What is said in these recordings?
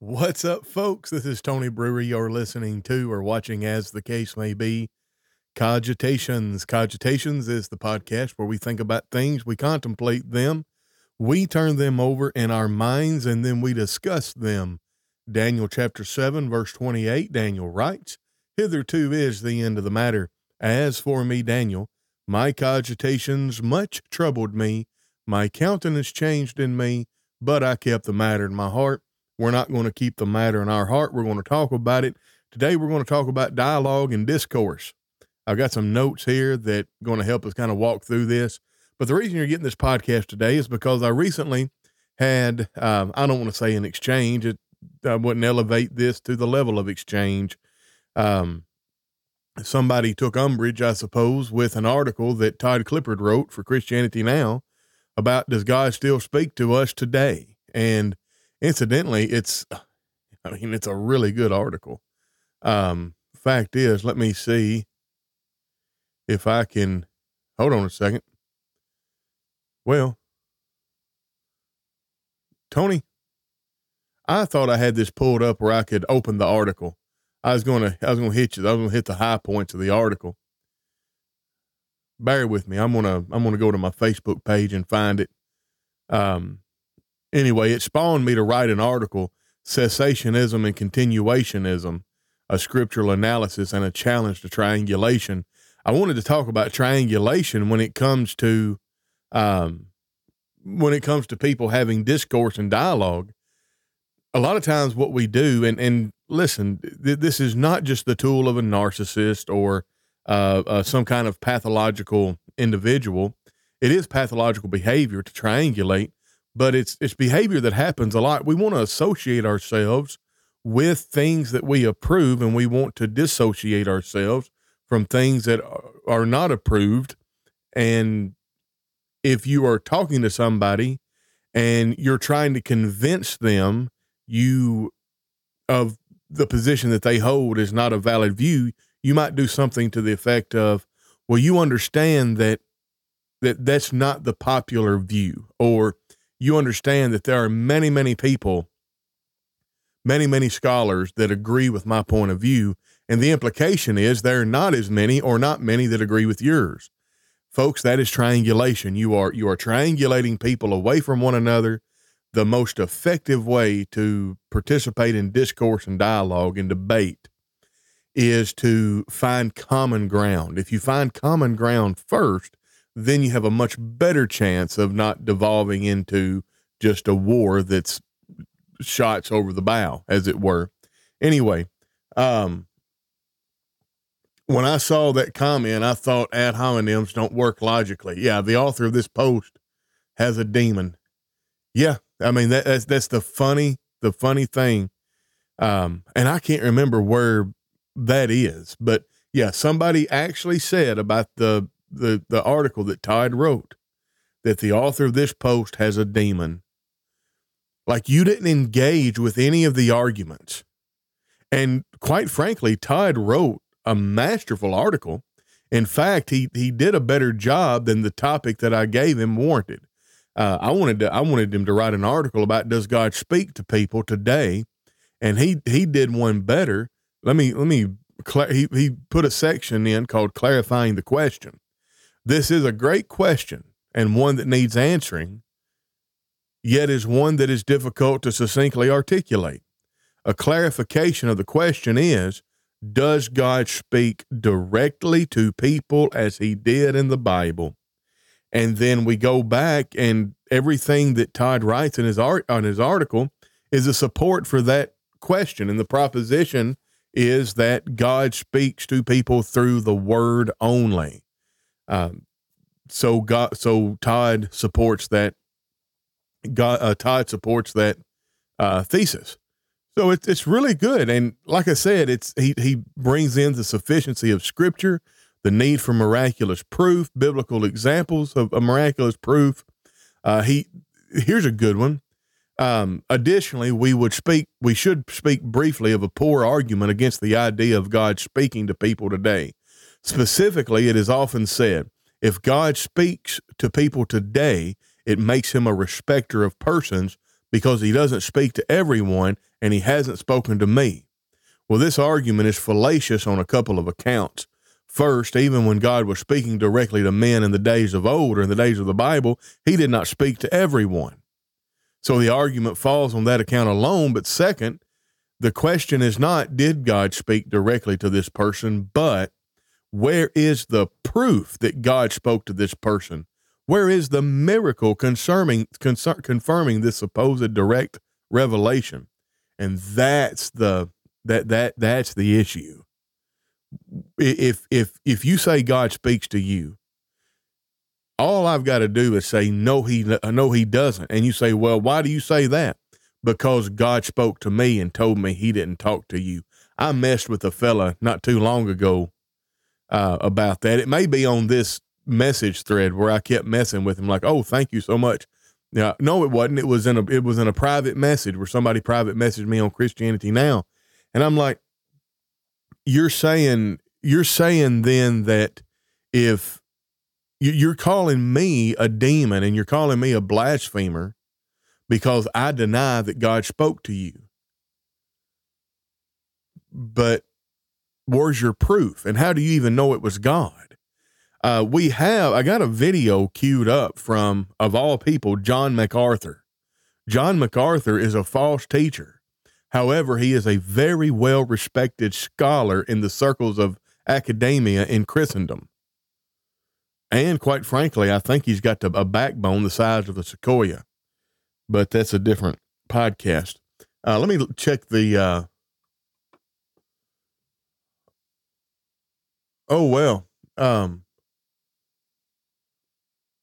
What's up, folks? This is Tony Brewer. You're listening to or watching, as the case may be, Cogitations. Cogitations is the podcast where we think about things, we contemplate them, we turn them over in our minds, and then we discuss them. Daniel chapter 7, verse 28, Daniel writes, Hitherto is the end of the matter. As for me, Daniel, my cogitations much troubled me, my countenance changed in me, but I kept the matter in my heart. We're not going to keep the matter in our heart. We're going to talk about it. Today, we're going to talk about dialogue and discourse. I've got some notes here that are going to help us kind of walk through this. But the reason you're getting this podcast today is because I recently had, um, I don't want to say an exchange. It, I wouldn't elevate this to the level of exchange. Um, somebody took umbrage, I suppose, with an article that Todd Clifford wrote for Christianity Now about does God still speak to us today? And incidentally, it's, I mean, it's a really good article. Um, fact is, let me see if I can, hold on a second. Well, Tony, I thought I had this pulled up where I could open the article. I was to, I was to hit you. I was to hit the high points of the article. Bear with me. I'm to, I'm to go to my Facebook page and find it. Um, anyway, it spawned me to write an article, Cessationism and Continuationism, a scriptural analysis and a challenge to triangulation. I wanted to talk about triangulation when it comes to, um, when it comes to people having discourse and dialogue. A lot of times, what we do, and and listen, th- this is not just the tool of a narcissist or uh, uh, some kind of pathological individual. It is pathological behavior to triangulate, but it's it's behavior that happens a lot. We want to associate ourselves with things that we approve, and we want to dissociate ourselves from things that are not approved. And if you are talking to somebody and you're trying to convince them you of the position that they hold is not a valid view, you might do something to the effect of, well, you understand that that that's not the popular view or you understand that there are many many people many many scholars that agree with my point of view and the implication is there are not as many or not many that agree with yours folks that is triangulation you are you are triangulating people away from one another the most effective way to participate in discourse and dialogue and debate is to find common ground. If you find common ground first, then you have a much better chance of not devolving into just a war that's shots over the bow, as it were. Anyway, um, when I saw that comment, I thought ad hominems don't work logically. Yeah, the author of this post has a demon. Yeah, I mean that, that's that's the funny the funny thing, um, and I can't remember where that is, but yeah, somebody actually said about the the the article that Todd wrote that the author of this post has a demon. Like you didn't engage with any of the arguments. And quite frankly, Todd wrote a masterful article. In fact, he he did a better job than the topic that I gave him warranted. Uh, I wanted to I wanted him to write an article about does God speak to people today, and he he did one better. Let me let me he he put a section in called clarifying the question. This is a great question and one that needs answering, yet is one that is difficult to succinctly articulate. A clarification of the question is Does God speak directly to people as he did in the Bible? And then we go back, and everything that Todd writes in his art on his article is a support for that question. And the proposition is that God speaks to people through the word only. Um, so God, so Todd supports that. God, uh, Todd supports that uh, thesis. So it's it's really good, and like I said, it's he he brings in the sufficiency of Scripture, the need for miraculous proof, biblical examples of a miraculous proof. Uh, he here's a good one. Um, additionally, we would speak, we should speak briefly of a poor argument against the idea of God speaking to people today. Specifically, it is often said, if God speaks to people today, it makes him a respecter of persons, because he doesn't speak to everyone and he hasn't spoken to me. Well, this argument is fallacious on a couple of accounts. First, even when God was speaking directly to men in the days of old or in the days of the Bible, he did not speak to everyone. So the argument falls on that account alone. But second, the question is not did God speak directly to this person, but where is the proof that God spoke to this person? Where is the miracle concern, confirming this supposed direct revelation? And that's the that that that's the issue. If if if you say God speaks to you, all I've got to do is say no he no he doesn't and you say well why do you say that because God spoke to me and told me he didn't talk to you I messed with a fella not too long ago uh, about that. It may be on this message thread where I kept messing with him like oh thank you so much. Yeah no it wasn't. It was in a it was in a private message where somebody private messaged me on Christianity now. And I'm like you're saying you're saying then that if you're calling me a demon and you're calling me a blasphemer because I deny that God spoke to you. But where's your proof? And how do you even know it was God? Uh, we have, I got a video queued up from, of all people, John MacArthur. John MacArthur is a false teacher. However, he is a very well respected scholar in the circles of academia in Christendom. And quite frankly, I think he's got a backbone the size of a sequoia, but that's a different podcast. Uh, let me check the. Uh... Oh well, um,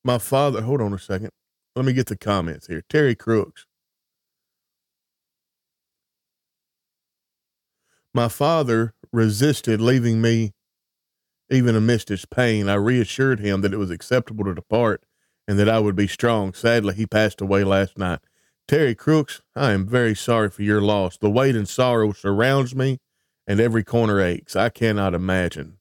my father. Hold on a second. Let me get the comments here. Terry Crooks. My father resisted leaving me even amidst his pain, I reassured him that it was acceptable to depart and that I would be strong. Sadly, he passed away last night. Terry Crooks, I am very sorry for your loss. The weight and sorrow surrounds me, and every corner aches. I cannot imagine.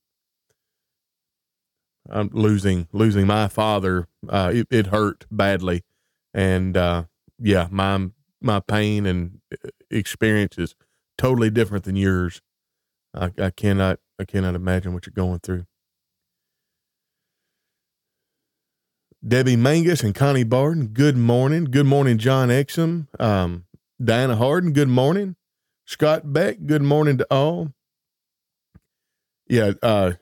I'm losing losing my father. Uh, it, it, hurt badly, and uh, yeah, my my pain and uh, experience is totally different than yours. I, I cannot I cannot imagine what you're going through. Debbie Mangus and Connie Barton, good morning. Good morning, John Exum. Um, Diana Harden, good morning. Scott Beck, good morning to all. Yeah, uh,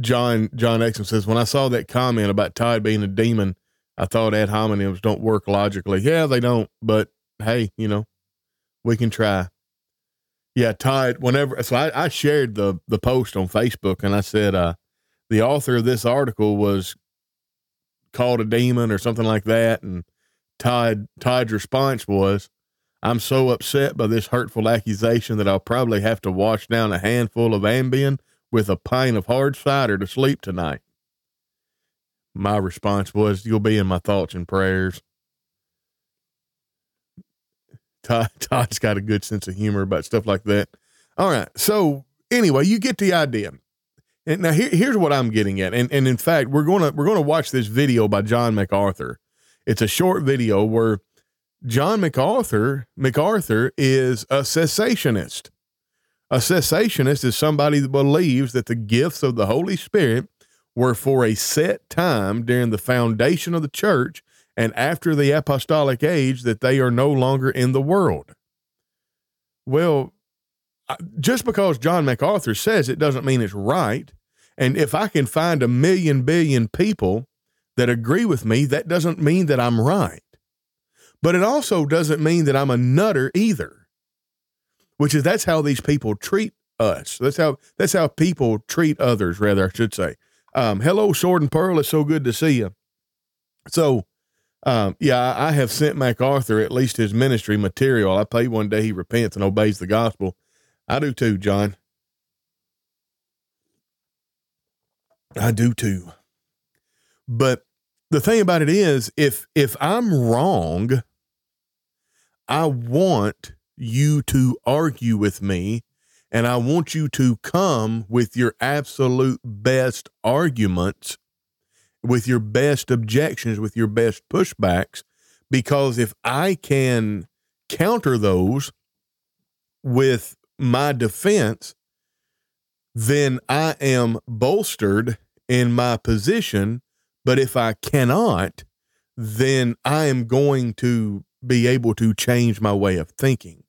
John John Exum says, when I saw that comment about Todd being a demon, I thought ad hominems don't work logically. Yeah, they don't, but hey, you know, we can try. Yeah, Todd. Whenever so, I, I shared the the post on Facebook, and I said uh, the author of this article was called a demon or something like that, and Todd Todd's response was, "I'm so upset by this hurtful accusation that I'll probably have to wash down a handful of Ambien with a pint of hard cider to sleep tonight." My response was, "You'll be in my thoughts and prayers." Todd, Todd's got a good sense of humor about stuff like that. All right. So anyway, you get the idea. And now here, here's what I'm getting at. And, and in fact, we're going to, we're going to watch this video by John MacArthur. It's a short video where John MacArthur, MacArthur is a cessationist. A cessationist is somebody that believes that the gifts of the Holy Spirit were for a set time during the foundation of the church and after the apostolic age that they are no longer in the world. Well, just because John MacArthur says it doesn't mean it's right. And if I can find a million billion people that agree with me, that doesn't mean that I'm right. But it also doesn't mean that I'm a nutter either. Which is that's how these people treat us. That's how that's how people treat others, rather, I should say. Um, hello, Sword and Pearl. It's so good to see you. So um, yeah, I have sent MacArthur at least his ministry material. I pray one day he repents and obeys the gospel. I do too, John. I do too. But the thing about it is, if if I'm wrong, I want you to argue with me and I want you to come with your absolute best arguments with your best objections, with your best pushbacks, because if I can counter those with my defense, then I am bolstered in my position. But if I cannot, then I am going to be able to change my way of thinking.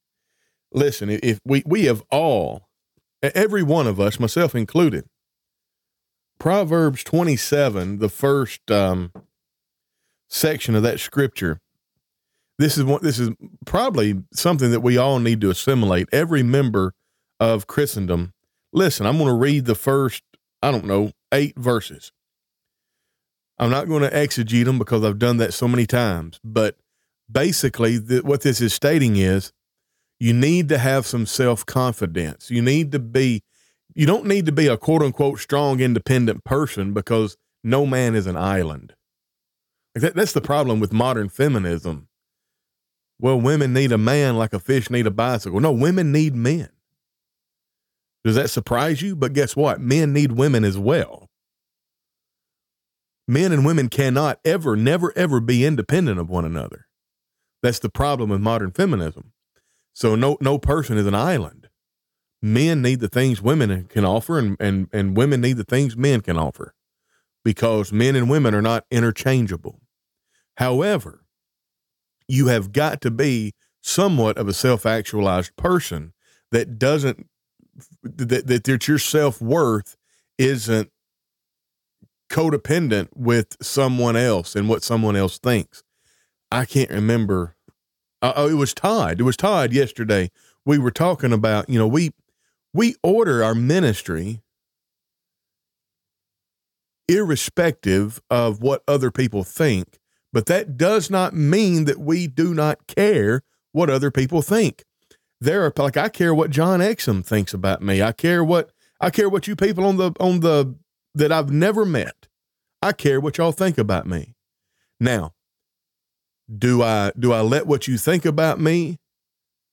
Listen, if we, we have all, every one of us, myself included, Proverbs 27, the first um, section of that scripture, this is what this is probably something that we all need to assimilate. Every member of Christendom. Listen, I'm going to read the first, I don't know, eight verses. I'm not going to exegete them because I've done that so many times. But basically, the, what this is stating is you need to have some self confidence. You need to be, you don't need to be a quote unquote strong, independent person because no man is an island. That, that's the problem with modern feminism well, women need a man like a fish need a bicycle. No, women need men. Does that surprise you? But guess what? Men need women as well. Men and women cannot ever, never, ever be independent of one another. That's the problem with modern feminism. So no no person is an island. Men need the things women can offer and, and, and women need the things men can offer because men and women are not interchangeable. However, you have got to be somewhat of a self-actualized person that doesn't that, that, that your self-worth isn't codependent with someone else and what someone else thinks i can't remember uh, oh it was todd it was todd yesterday we were talking about you know we we order our ministry irrespective of what other people think but that does not mean that we do not care what other people think. There are like I care what John Exum thinks about me. I care what I care what you people on the on the that I've never met. I care what y'all think about me. Now, do I do I let what you think about me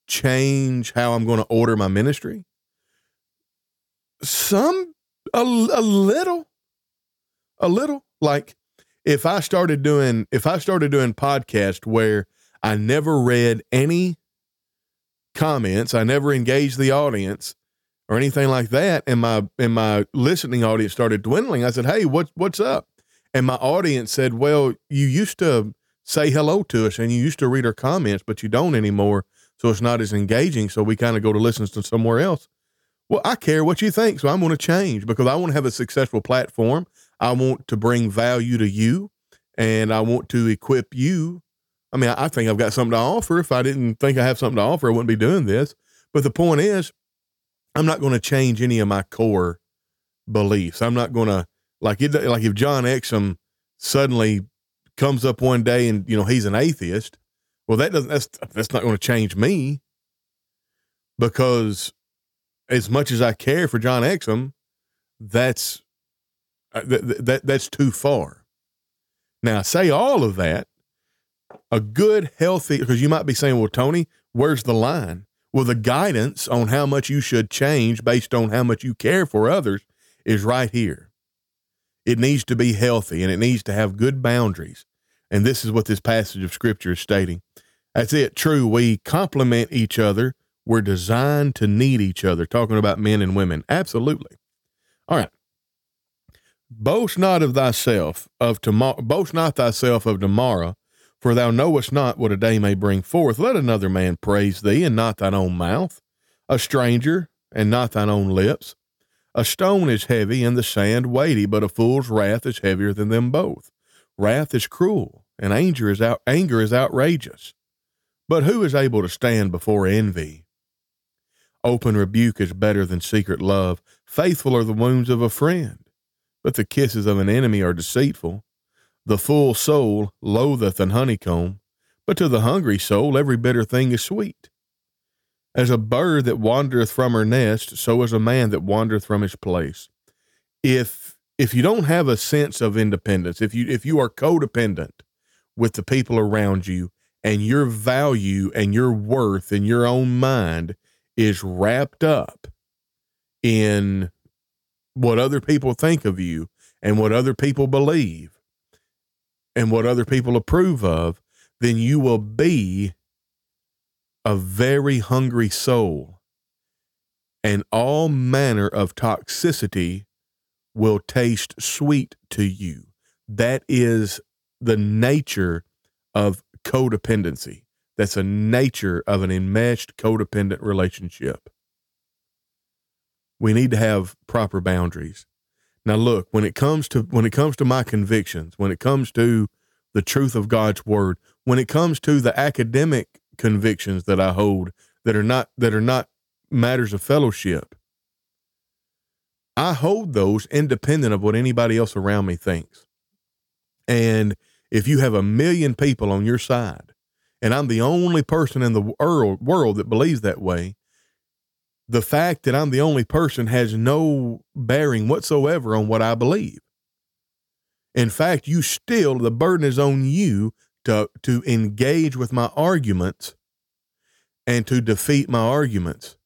change how I'm going to order my ministry? Some a, a little a little like if I started doing if I started doing podcast where I never read any comments, I never engaged the audience or anything like that, and my and my listening audience started dwindling, I said, "Hey, what's what's up?" And my audience said, "Well, you used to say hello to us and you used to read our comments, but you don't anymore, so it's not as engaging. So we kind of go to listen to somewhere else." Well, I care what you think, so I'm going to change because I want to have a successful platform. I want to bring value to you and I want to equip you. I mean, I think I've got something to offer. If I didn't think I have something to offer, I wouldn't be doing this. But the point is, I'm not going to change any of my core beliefs. I'm not going to like it. Like if John Exum suddenly comes up one day and you know he's an atheist, well, that doesn't. That's that's not going to change me because as much as I care for John Exum, that's uh, that, that that's too far. Now, say all of that. A good, healthy, because you might be saying, well, Tony, where's the line? Well, the guidance on how much you should change based on how much you care for others is right here. It needs to be healthy and it needs to have good boundaries. And this is what this passage of scripture is stating. That's it. True. We complement each other. We're designed to need each other, talking about men and women. Absolutely. All right. Boast not of thyself of tomorrow, boast not thyself of tomorrow, for thou knowest not what a day may bring forth. Let another man praise thee, and not thine own mouth, a stranger, and not thine own lips. A stone is heavy, and the sand weighty, but a fool's wrath is heavier than them both. Wrath is cruel, and anger is out, anger is outrageous. But who is able to stand before envy? Open rebuke is better than secret love. Faithful are the wounds of a friend but the kisses of an enemy are deceitful. The full soul loatheth an honeycomb, but to the hungry soul every bitter thing is sweet. As a bird that wandereth from her nest, so is a man that wandereth from his place. If if you don't have a sense of independence, if you if you are codependent with the people around you, and your value and your worth in your own mind is wrapped up in what other people think of you and what other people believe and what other people approve of, then you will be a very hungry soul, and all manner of toxicity will taste sweet to you. That is the nature of codependency. That's a nature of an enmeshed codependent relationship. We need to have proper boundaries. Now look, when it comes to when it comes to my convictions, when it comes to the truth of God's word, when it comes to the academic convictions that I hold that are not that are not matters of fellowship, I hold those independent of what anybody else around me thinks. And if you have a million people on your side, and I'm the only person in the world that believes that way, the fact that I'm the only person has no bearing whatsoever on what I believe. In fact, you still, the burden is on you to, to engage with my arguments and to defeat my arguments.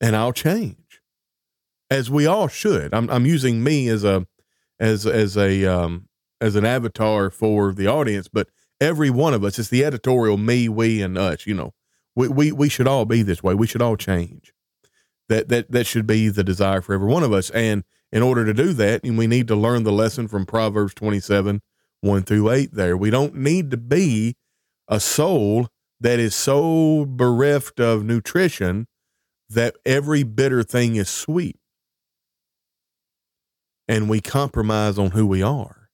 And I'll change as we all should. I'm, I'm using me as a, as, as a, um, as an avatar for the audience, but every one of us, it's the editorial me, we, and us, you know, we, we, we should all be this way. We should all change. That, that, that should be the desire for every one of us. And in order to do that, we need to learn the lesson from Proverbs 27, 1 through 8 there. We don't need to be a soul that is so bereft of nutrition that every bitter thing is sweet. And we compromise on who we are.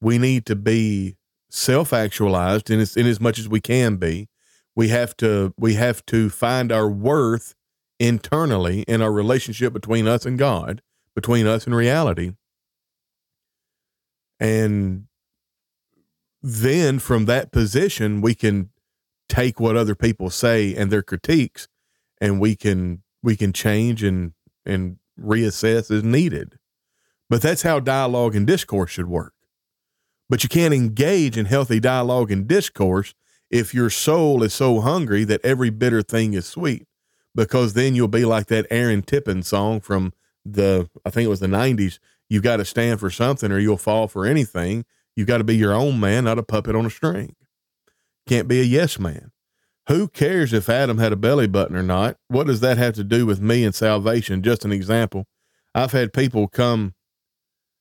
We need to be self actualized in as, in as much as we can be we have to we have to find our worth internally in our relationship between us and God, between us and reality. And then from that position, we can take what other people say and their critiques and we can we can change and and reassess as needed. But that's how dialogue and discourse should work. But you can't engage in healthy dialogue and discourse if your soul is so hungry that every bitter thing is sweet, because then you'll be like that Aaron Tippin song from the, I think it was the 90s. You got to stand for something or you'll fall for anything. You got to be your own man, not a puppet on a string. Can't be a yes man. Who cares if Adam had a belly button or not? What does that have to do with me and salvation? Just an example. I've had people come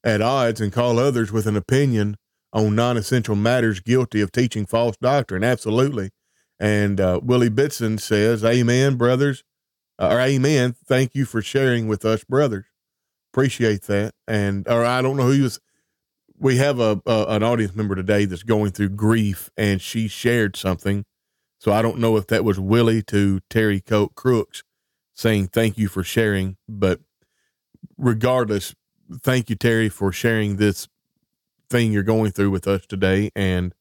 at odds and call others with an opinion on non essential matters guilty of teaching false doctrine. Absolutely. And uh, Willie Bitson says, Amen, brothers, or Amen. Thank you for sharing with us, brothers. Appreciate that. And, or I don't know who was. We have a, a an audience member today that's going through grief, and she shared something. So I don't know if that was Willie to Terry Coat Crooks saying thank you for sharing, but regardless, thank you, Terry, for sharing this thing you're going through with us today. And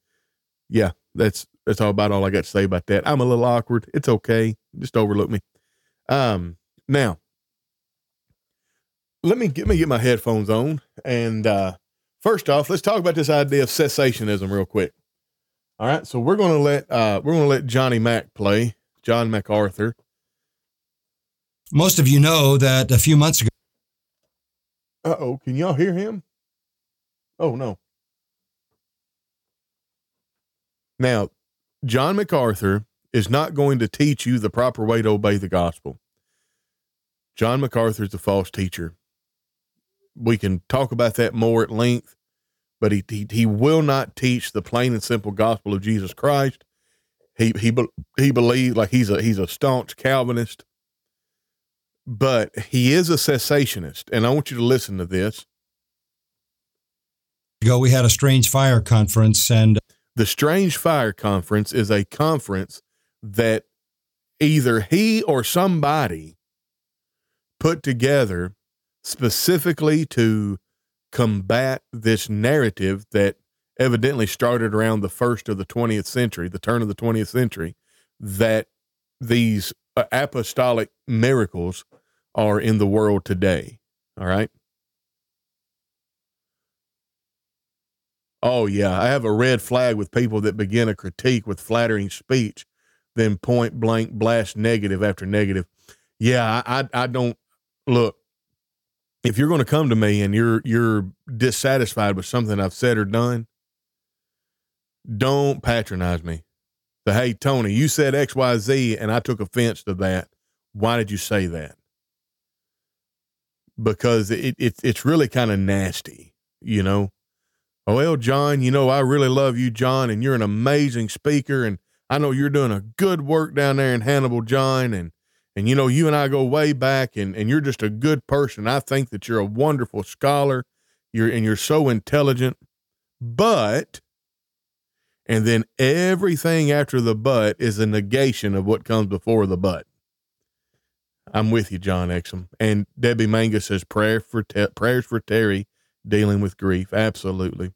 yeah, that's that's all about all I got to say about that. I'm a little awkward. It's okay. Just overlook me. Um, now let me get me get my headphones on. And uh, first off, let's talk about this idea of cessationism real quick. All right, so we're gonna let uh, we're gonna let Johnny Mac play John MacArthur. Most of you know that a few months ago. Uh oh, can y'all hear him? Oh, no. Now, John MacArthur is not going to teach you the proper way to obey the gospel. John MacArthur is a false teacher. We can talk about that more at length, but he, he, he will not teach the plain and simple gospel of Jesus Christ. He he he believes like he's a he's a staunch Calvinist, but he is a cessationist, and I want you to listen to this ago, we had a Strange Fire conference, and the Strange Fire conference is a conference that either he or somebody put together specifically to combat this narrative that evidently started around the first of the 20th century, the turn of the 20th century, that these uh, apostolic miracles are in the world today. All right. Oh yeah, I have a red flag with people that begin a critique with flattering speech, then point blank blast negative after negative. Yeah, I I, I don't look. If you're going to come to me and you're you're dissatisfied with something I've said or done, don't patronize me. The hey Tony, you said X Y Z, and I took offense to that. Why did you say that? Because it, it it's really kind of nasty, you know. Oh, well, John, you know I really love you, John, and you're an amazing speaker, and I know you're doing a good work down there in Hannibal, John, and and you know you and I go way back, and and you're just a good person. I think that you're a wonderful scholar. You're and you're so intelligent, but and then everything after the but is a negation of what comes before the but. I'm with you, John Exum. And Debbie Manga says prayer for te- prayers for Terry dealing with grief. Absolutely.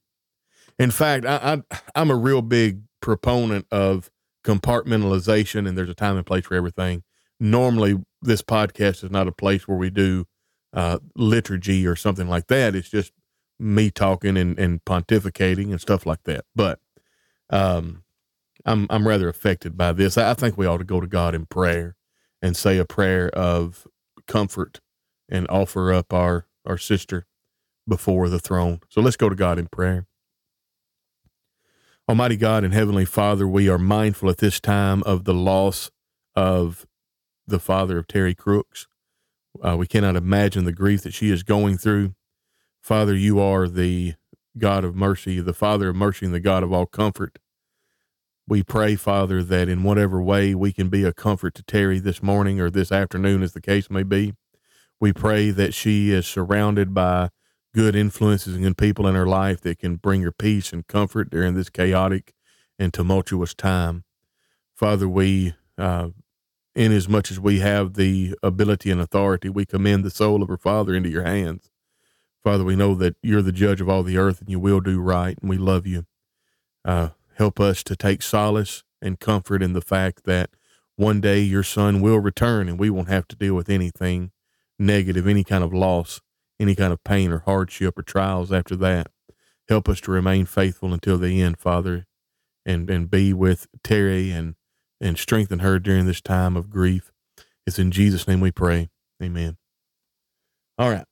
In fact, I, I I'm a real big proponent of compartmentalization, and there's a time and place for everything. Normally, this podcast is not a place where we do uh, liturgy or something like that. It's just me talking and, and pontificating and stuff like that. But um, I'm I'm rather affected by this. I think we ought to go to God in prayer and say a prayer of comfort and offer up our our sister before the throne. So let's go to God in prayer. Almighty God and Heavenly Father, we are mindful at this time of the loss of the father of Terry Crooks. Uh, we cannot imagine the grief that she is going through. Father, you are the God of mercy, the Father of mercy, and the God of all comfort. We pray, Father, that in whatever way we can be a comfort to Terry this morning or this afternoon, as the case may be. We pray that she is surrounded by good influences and good people in her life that can bring her peace and comfort during this chaotic and tumultuous time. Father, we, uh, in as much as we have the ability and authority, we commend the soul of her father into your hands. Father, we know that you're the judge of all the earth and you will do right, and we love you. Uh, help us to take solace and comfort in the fact that one day your son will return and we won't have to deal with anything negative, any kind of loss, any kind of pain or hardship or trials after that. Help us to remain faithful until the end, Father, and, and be with Terry and, and strengthen her during this time of grief. It's in Jesus' name we pray. Amen. All right.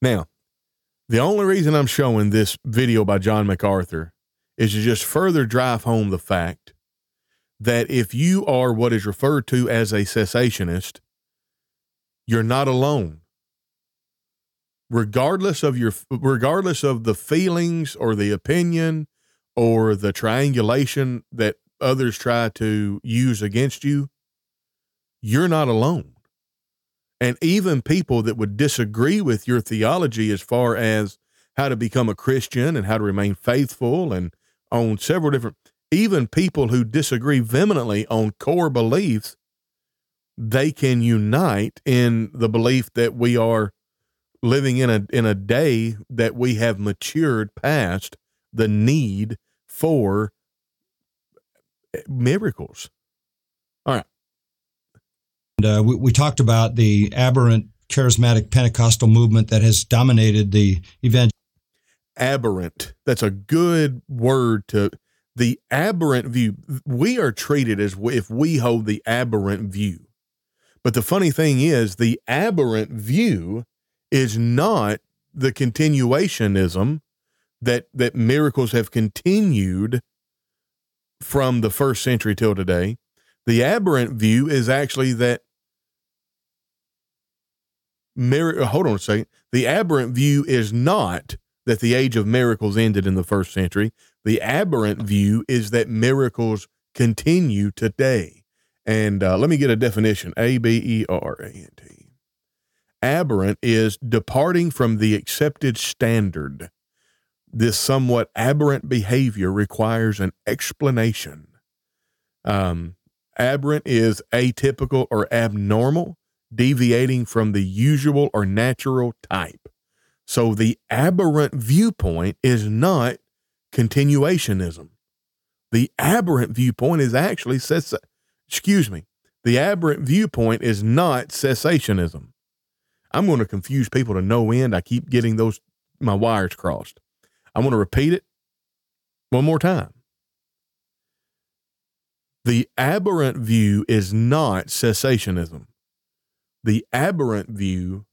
Now, the only reason I'm showing this video by John MacArthur is to just further drive home the fact that if you are what is referred to as a cessationist, you're not alone. Regardless of your regardless of the feelings or the opinion or the triangulation that others try to use against you, you're not alone. And even people that would disagree with your theology as far as how to become a Christian and how to remain faithful and on several different even people who disagree vehemently on core beliefs they can unite in the belief that we are living in a in a day that we have matured past the need for miracles all right uh, we, we talked about the aberrant charismatic Pentecostal movement that has dominated the event. Aberrant. That's a good word to the aberrant view. We are treated as if we hold the aberrant view. But the funny thing is, the aberrant view is not the continuationism that that miracles have continued from the first century till today. The aberrant view is actually that mir- hold on a second. The aberrant view is not that the age of miracles ended in the first century. The aberrant view is that miracles continue today. And uh, let me get a definition A B E R A N T. Aberrant is departing from the accepted standard. This somewhat aberrant behavior requires an explanation. Um, aberrant is atypical or abnormal deviating from the usual or natural type. So the aberrant viewpoint is not continuationism. The aberrant viewpoint is actually cess- excuse me. The aberrant viewpoint is not cessationism. I'm going to confuse people to no end. I keep getting those my wires crossed. I want to repeat it one more time. The aberrant view is not cessationism. The aberrant view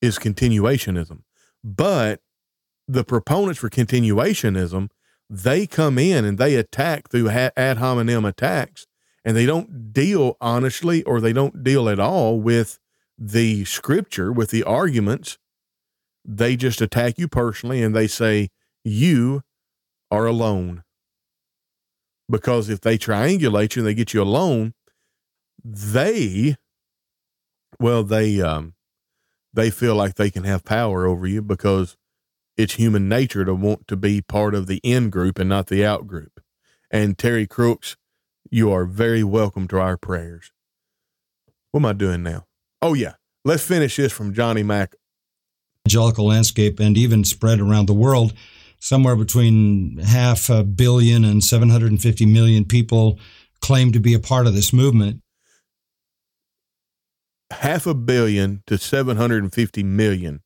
is continuationism. But the proponents for continuationism, they come in and they attack through ad hominem attacks and they don't deal honestly or they don't deal at all with the scripture, with the arguments. They just attack you personally and they say, You are alone. Because if they triangulate you and they get you alone, they, well, they, um, they feel like they can have power over you because it's human nature to want to be part of the in group and not the out group. And Terry Crooks, you are very welcome to our prayers. What am I doing now? Oh, yeah. Let's finish this from Johnny Mack. Evangelical landscape and even spread around the world. Somewhere between half a billion and 750 million people claim to be a part of this movement. Half a billion to 750 million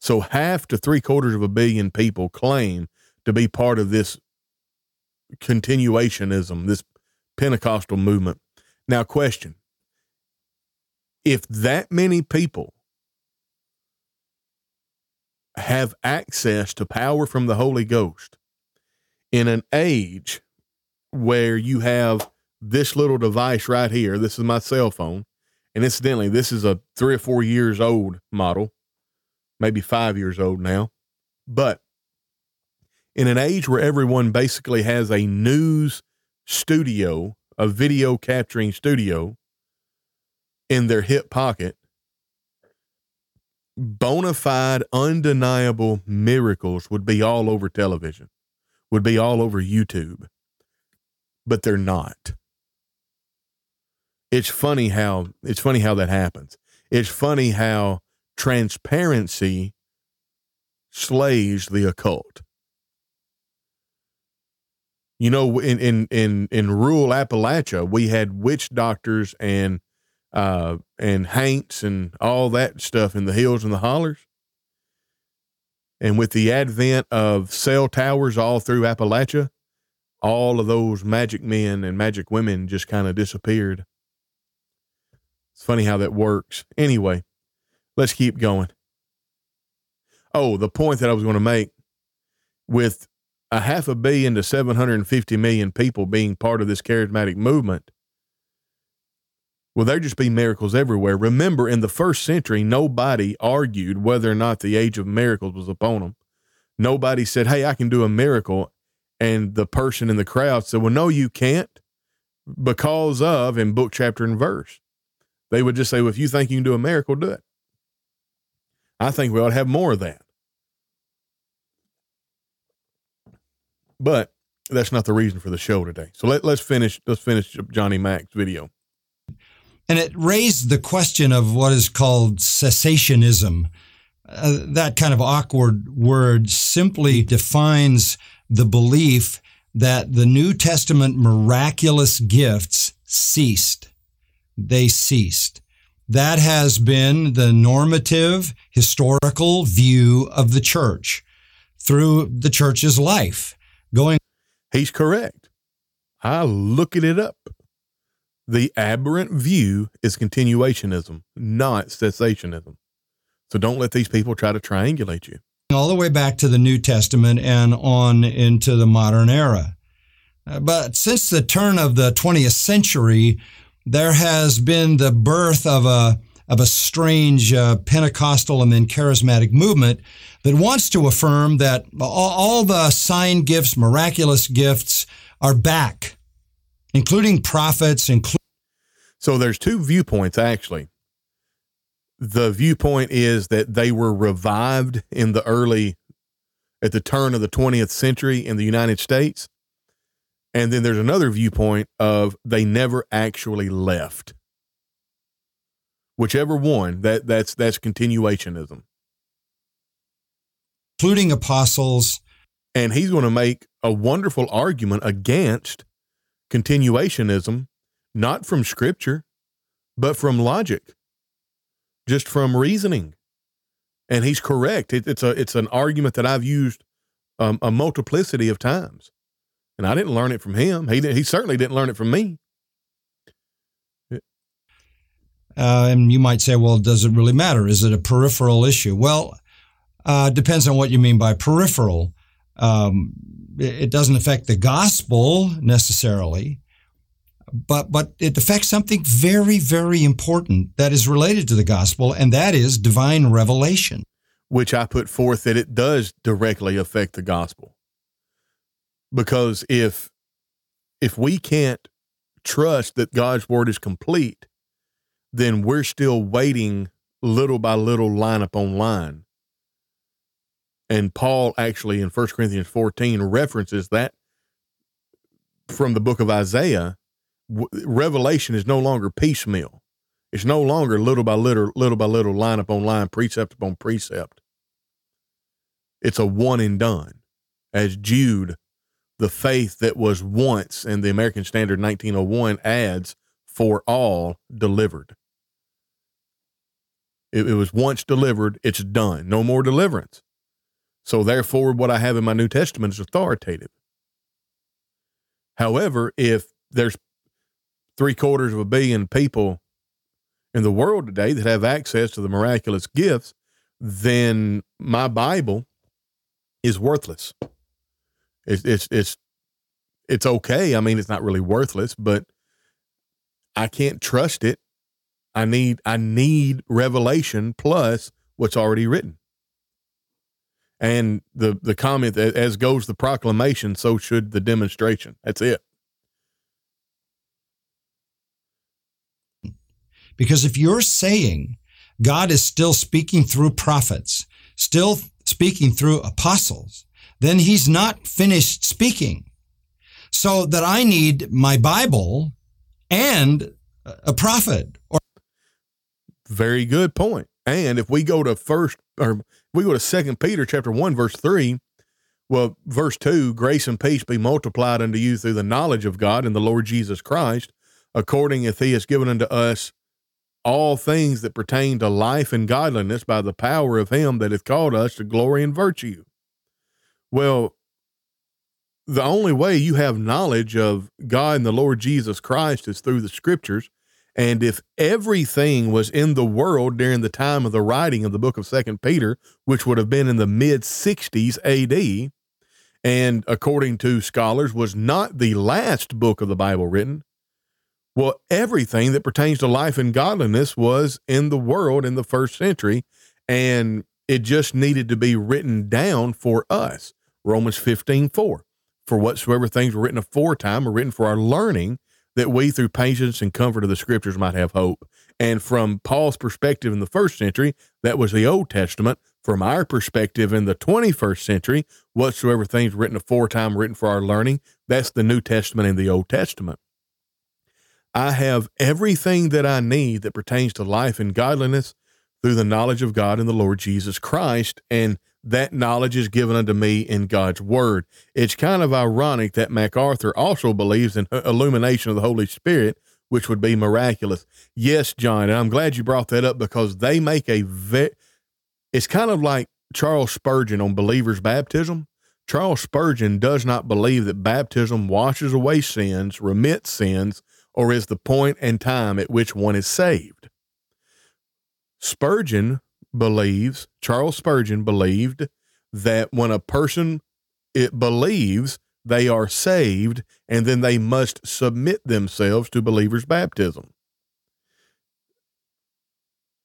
so half to three quarters of a billion people claim to be part of this continuationism, this Pentecostal movement. Now, question if that many people have access to power from the Holy Ghost in an age where you have this little device right here, this is my cell phone, and incidentally, this is a three or four years old model maybe five years old now. But in an age where everyone basically has a news studio, a video capturing studio in their hip pocket, bona fide, undeniable miracles would be all over television, would be all over YouTube, but they're not. It's funny how it's funny how that happens. It's funny how transparency slays the occult. You know, in in in in rural Appalachia, we had witch doctors and uh, and haints and all that stuff in the hills and the hollers. And with the advent of cell towers all through Appalachia, all of those magic men and magic women just kind of disappeared. It's funny how that works. Anyway, Let's keep going. Oh, the point that I was going to make with a half a billion to 750 million people being part of this charismatic movement, will there just be miracles everywhere? Remember, in the first century, nobody argued whether or not the age of miracles was upon them. Nobody said, Hey, I can do a miracle. And the person in the crowd said, Well, no, you can't because of, in book, chapter, and verse. They would just say, Well, if you think you can do a miracle, do it. I think we ought to have more of that. But that's not the reason for the show today. So let, let's finish. Let's finish Johnny Mack's video. And it raised the question of what is called cessationism. Uh, that kind of awkward word simply defines the belief that the New Testament miraculous gifts ceased. They ceased. That has been the normative historical view of the church through the church's life. Going He's correct. I looked it up. The aberrant view is continuationism, not cessationism. So don't let these people try to triangulate you. All the way back to the New Testament and on into the modern era. Uh, but since the turn of the 20th century, there has been the birth of a of a strange uh, Pentecostal and then charismatic movement that wants to affirm that all, all the sign gifts, miraculous gifts, are back, including prophets. Including so there's two viewpoints actually. The viewpoint is that they were revived in the early, at the turn of the 20th century in the United States. And then there's another viewpoint of they never actually left. Whichever one, that that's that's continuationism. Including apostles. And he's going to make a wonderful argument against continuationism, not from scripture, but from logic, just from reasoning. And he's correct. It, it's a it's an argument that I've used um, a multiplicity of times and I didn't learn it from him. He he certainly didn't learn it from me. Uh, and you might say, well, does it really matter? Is it a peripheral issue? Well, uh, depends on what you mean by peripheral. Um, it doesn't affect the gospel necessarily, but but it affects something very very important that is related to the gospel, and that is divine revelation. Which I put forth that it does directly affect the gospel, because if if we can't trust that God's word is complete, then we're still waiting little by little, line upon line. And Paul actually in 1 Corinthians 14 references that from the book of Isaiah. Revelation is no longer piecemeal. It's no longer little by little, little by little, line upon line, precept upon precept. It's a one and done. As Jude the faith that was once in the American Standard 1901 adds for all delivered. It, it, was once delivered, it's done. No more deliverance. So, therefore, what I have in my New Testament is authoritative. However, if there's three quarters of a billion people in the world today that have access to the miraculous gifts, then my Bible is worthless. It's it's it's it's okay. I mean, it's not really worthless, but I can't trust it. I need I need revelation plus what's already written. And the the comment as goes the proclamation, so should the demonstration. That's it. Because if you're saying God is still speaking through prophets, still speaking through apostles, then he's not finished speaking. So that I need my Bible and a prophet or very good point. And if we go to first or we go to second Peter chapter one, verse three, well, verse two, grace and peace be multiplied unto you through the knowledge of God and the Lord Jesus Christ, according as he has given unto us all things that pertain to life and godliness by the power of him that hath called us to glory and virtue. Well, the only way you have knowledge of God and the Lord Jesus Christ is through the scriptures. And if everything was in the world during the time of the writing of the book of Second Peter, which would have been in the mid 60s AD, and according to scholars was not the last book of the Bible written, well, everything that pertains to life and godliness was in the world in the first century, and it just needed to be written down for us. Romans 15, 4. For whatsoever things were written aforetime are written for our learning, that we through patience and comfort of the scriptures might have hope. And from Paul's perspective in the first century, that was the Old Testament. From our perspective in the 21st century, whatsoever things written aforetime written for our learning, that's the New Testament and the Old Testament. I have everything that I need that pertains to life and godliness through the knowledge of God and the Lord Jesus Christ. And that knowledge is given unto me in God's word. It's kind of ironic that MacArthur also believes in uh, illumination of the Holy Spirit, which would be miraculous. Yes, John, and I'm glad you brought that up because they make a very, it's kind of like Charles Spurgeon on believers' baptism. Charles Spurgeon does not believe that baptism washes away sins, remits sins, or is the point and time at which one is saved. Spurgeon believes, Charles Spurgeon believed that when a person it believes they are saved and then they must submit themselves to believers' baptism.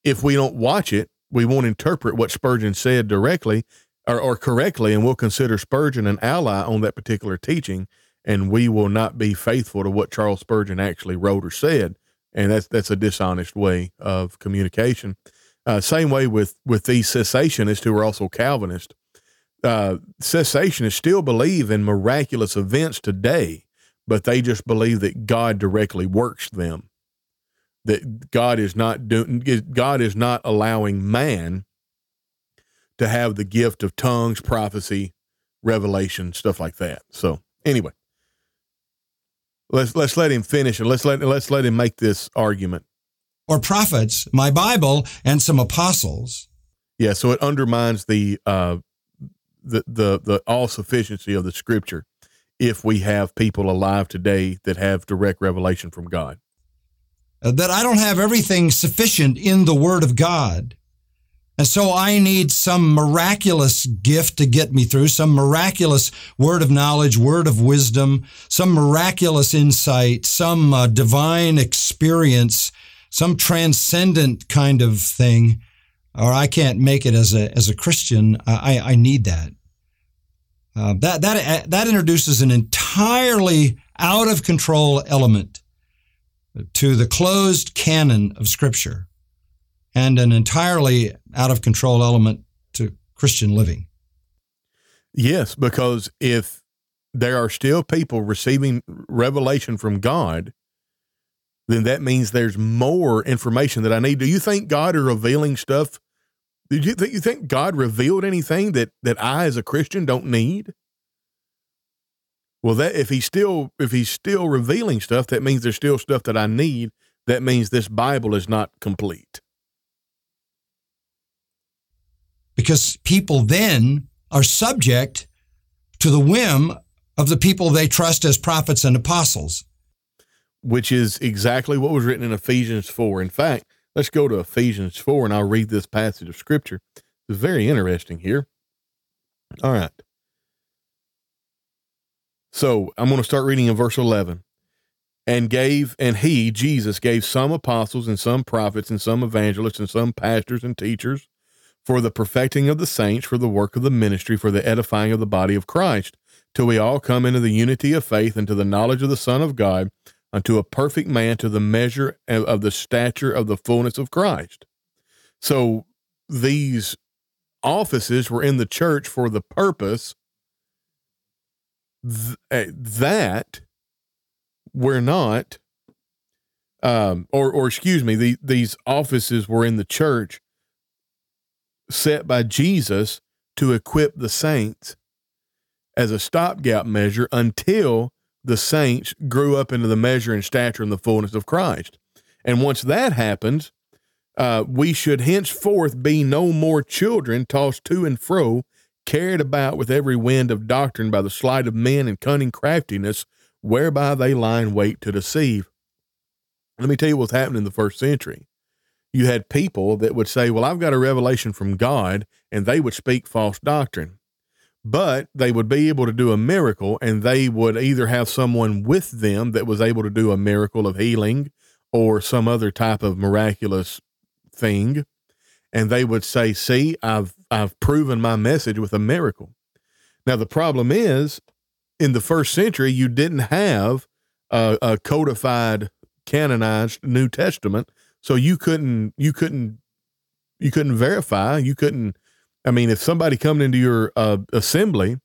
If we don't watch it, we won't interpret what Spurgeon said directly or, or correctly, and we'll consider Spurgeon an ally on that particular teaching, and we will not be faithful to what Charles Spurgeon actually wrote or said. And that's that's a dishonest way of communication. Uh, same way with with these cessationists who are also Calvinists. Uh, cessationists still believe in miraculous events today, but they just believe that God directly works them. That God is not doing. God is not allowing man to have the gift of tongues, prophecy, revelation, stuff like that. So anyway, let's let's let him finish and let's let let's let him make this argument or prophets, my Bible, and some apostles. Yeah, so it undermines the uh, the the the all sufficiency of the Scripture if we have people alive today that have direct revelation from God. Uh, that I don't have everything sufficient in the Word of God. And so I need some miraculous gift to get me through, some miraculous word of knowledge, word of wisdom, some miraculous insight, some uh, divine experience, some transcendent kind of thing. Or I can't make it as a as a Christian. I, I need that. Uh, that that that introduces an entirely out of control element to the closed canon of Scripture and an entirely out of control element to Christian living. Yes, because if there are still people receiving revelation from God, then that means there's more information that I need. Do you think God is revealing stuff? Do you think you think God revealed anything that that I as a Christian don't need? Well, that if he's still if he's still revealing stuff, that means there's still stuff that I need. That means this Bible is not complete. because people then are subject to the whim of the people they trust as prophets and apostles. Which is exactly what was written in Ephesians 4. In fact, let's go to Ephesians 4 and I'll read this passage of scripture. It's very interesting here. All right. So I'm going to start reading in verse 11. And gave, and he, Jesus, gave some apostles and some prophets and some evangelists and some pastors and teachers for the perfecting of the saints, for the work of the ministry, for the edifying of the body of Christ, till we all come into the unity of faith and to the knowledge of the Son of God, unto a perfect man, to the measure of the stature of the fullness of Christ. So these offices were in the church for the purpose th- eh, that we're not, um, or or excuse me, the, these offices were in the church set by Jesus to equip the saints as a stopgap measure until the saints grew up into the measure and stature and the fullness of Christ. And once that happens, uh, we should henceforth be no more children tossed to and fro, carried about with every wind of doctrine by the sleight of men and cunning craftiness, whereby they lie in wait to deceive. Let me tell you what's happened in the first century you had people that would say, Well, I've got a revelation from God, and they would speak false doctrine. But they would be able to do a miracle, and they would either have someone with them that was able to do a miracle of healing or some other type of miraculous thing. And they would say, See, I've, I've proven my message with a miracle. Now, the problem is, in the first century, you didn't have a, a codified, canonized New Testament so you couldn't you couldn't you couldn't verify. You couldn't. I mean, if somebody coming into your uh, assembly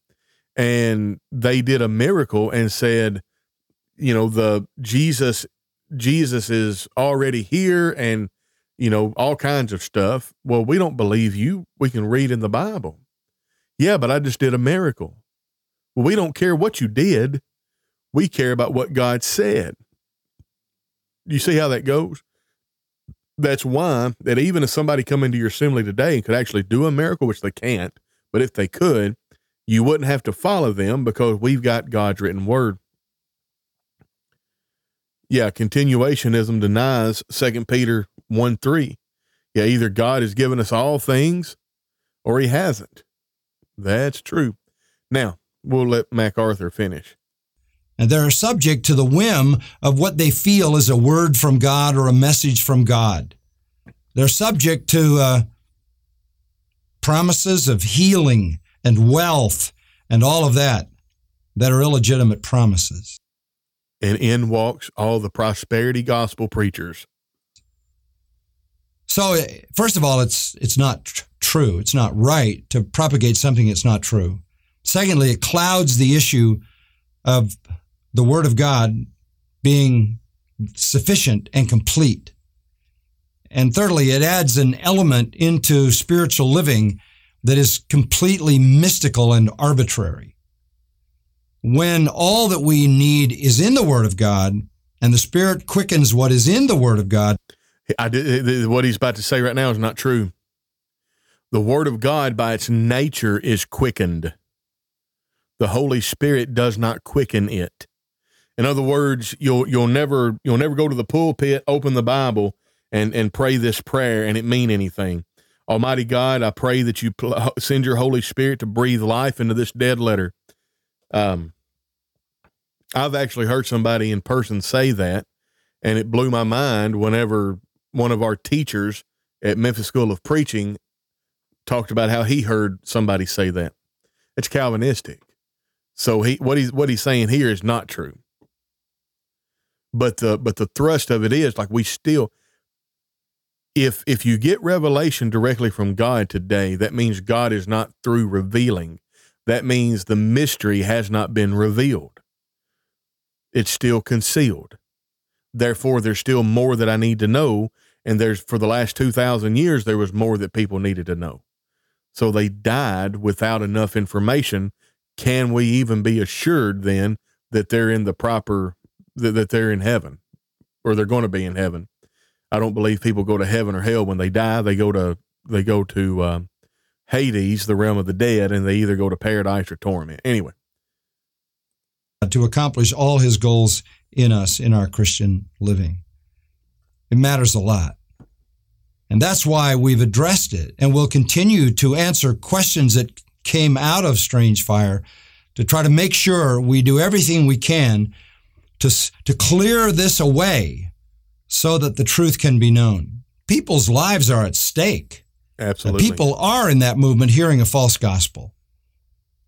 and they did a miracle and said, you know, the Jesus Jesus is already here and you know all kinds of stuff. Well, we don't believe you. We can read in the Bible. Yeah, but I just did a miracle. Well, we don't care what you did. We care about what God said. You see how that goes? That's why that even if somebody come into your assembly today and could actually do a miracle, which they can't, but if they could, you wouldn't have to follow them because we've got God's written word. Yeah, continuationism denies Second Peter 1 3. Yeah, either God has given us all things or he hasn't. That's true. Now, we'll let MacArthur finish. And they're subject to the whim of what they feel is a word from God or a message from God. They're subject to uh, promises of healing and wealth and all of that that are illegitimate promises. And in walks all the prosperity gospel preachers. So, uh, first of all, it's it's not tr- true. It's not right to propagate something that's not true. Secondly, it clouds the issue of the Word of God being sufficient and complete. And thirdly, it adds an element into spiritual living that is completely mystical and arbitrary. When all that we need is in the Word of God and the Spirit quickens what is in the Word of God. What he's about to say right now is not true. The Word of God, by its nature, is quickened. The Holy Spirit does not quicken it. In other words, you'll you'll never you'll never go to the pulpit, open the Bible, and and pray this prayer and it mean anything. Almighty God, I pray that you pl- send your Holy Spirit to breathe life into this dead letter. Um, I've actually heard somebody in person say that, and it blew my mind whenever one of our teachers at Memphis School of Preaching talked about how he heard somebody say that. It's Calvinistic. So he what he's what he's saying here is not true. But the but the thrust of it is like we still if if you get revelation directly from God today, that means God is not through revealing. That means the mystery has not been revealed. It's still concealed. Therefore, there's still more that I need to know. And there's for the last 2,000 years, there was more that people needed to know. So they died without enough information. Can we even be assured then that they're in the proper, that, that they're in heaven or they're going to be in heaven? I don't believe people go to heaven or hell when they die. They go to, they go to uh, Hades, the realm of the dead, and they either go to paradise or torment. Anyway, to accomplish all his goals in us in our Christian living. It matters a lot. And that's why we've addressed it and will continue to answer questions that came out of Strange Fire to try to make sure we do everything we can to, to clear this away so that the truth can be known. People's lives are at stake. Absolutely. People are in that movement hearing a false gospel.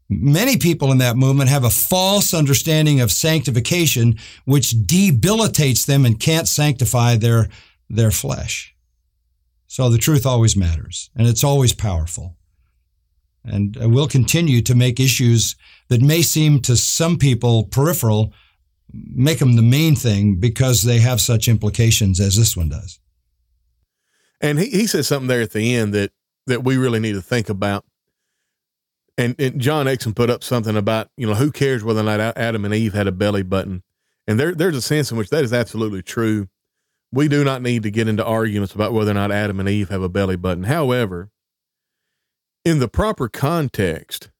Many people in that movement have a false understanding of sanctification, which debilitates them and can't sanctify their, their flesh. So the truth always matters and it's always powerful. And uh, we'll continue to make issues that may seem to some people peripheral, make them the main thing because they have such implications as this one does. And he, he said something there at the end that, that we really need to think about and, and John Exum put up something about, you know, who cares whether or not Adam and Eve had a belly button? And there, there's a sense in which that is absolutely true. We do not need to get into arguments about whether or not Adam and Eve have a belly button. However, in the proper context,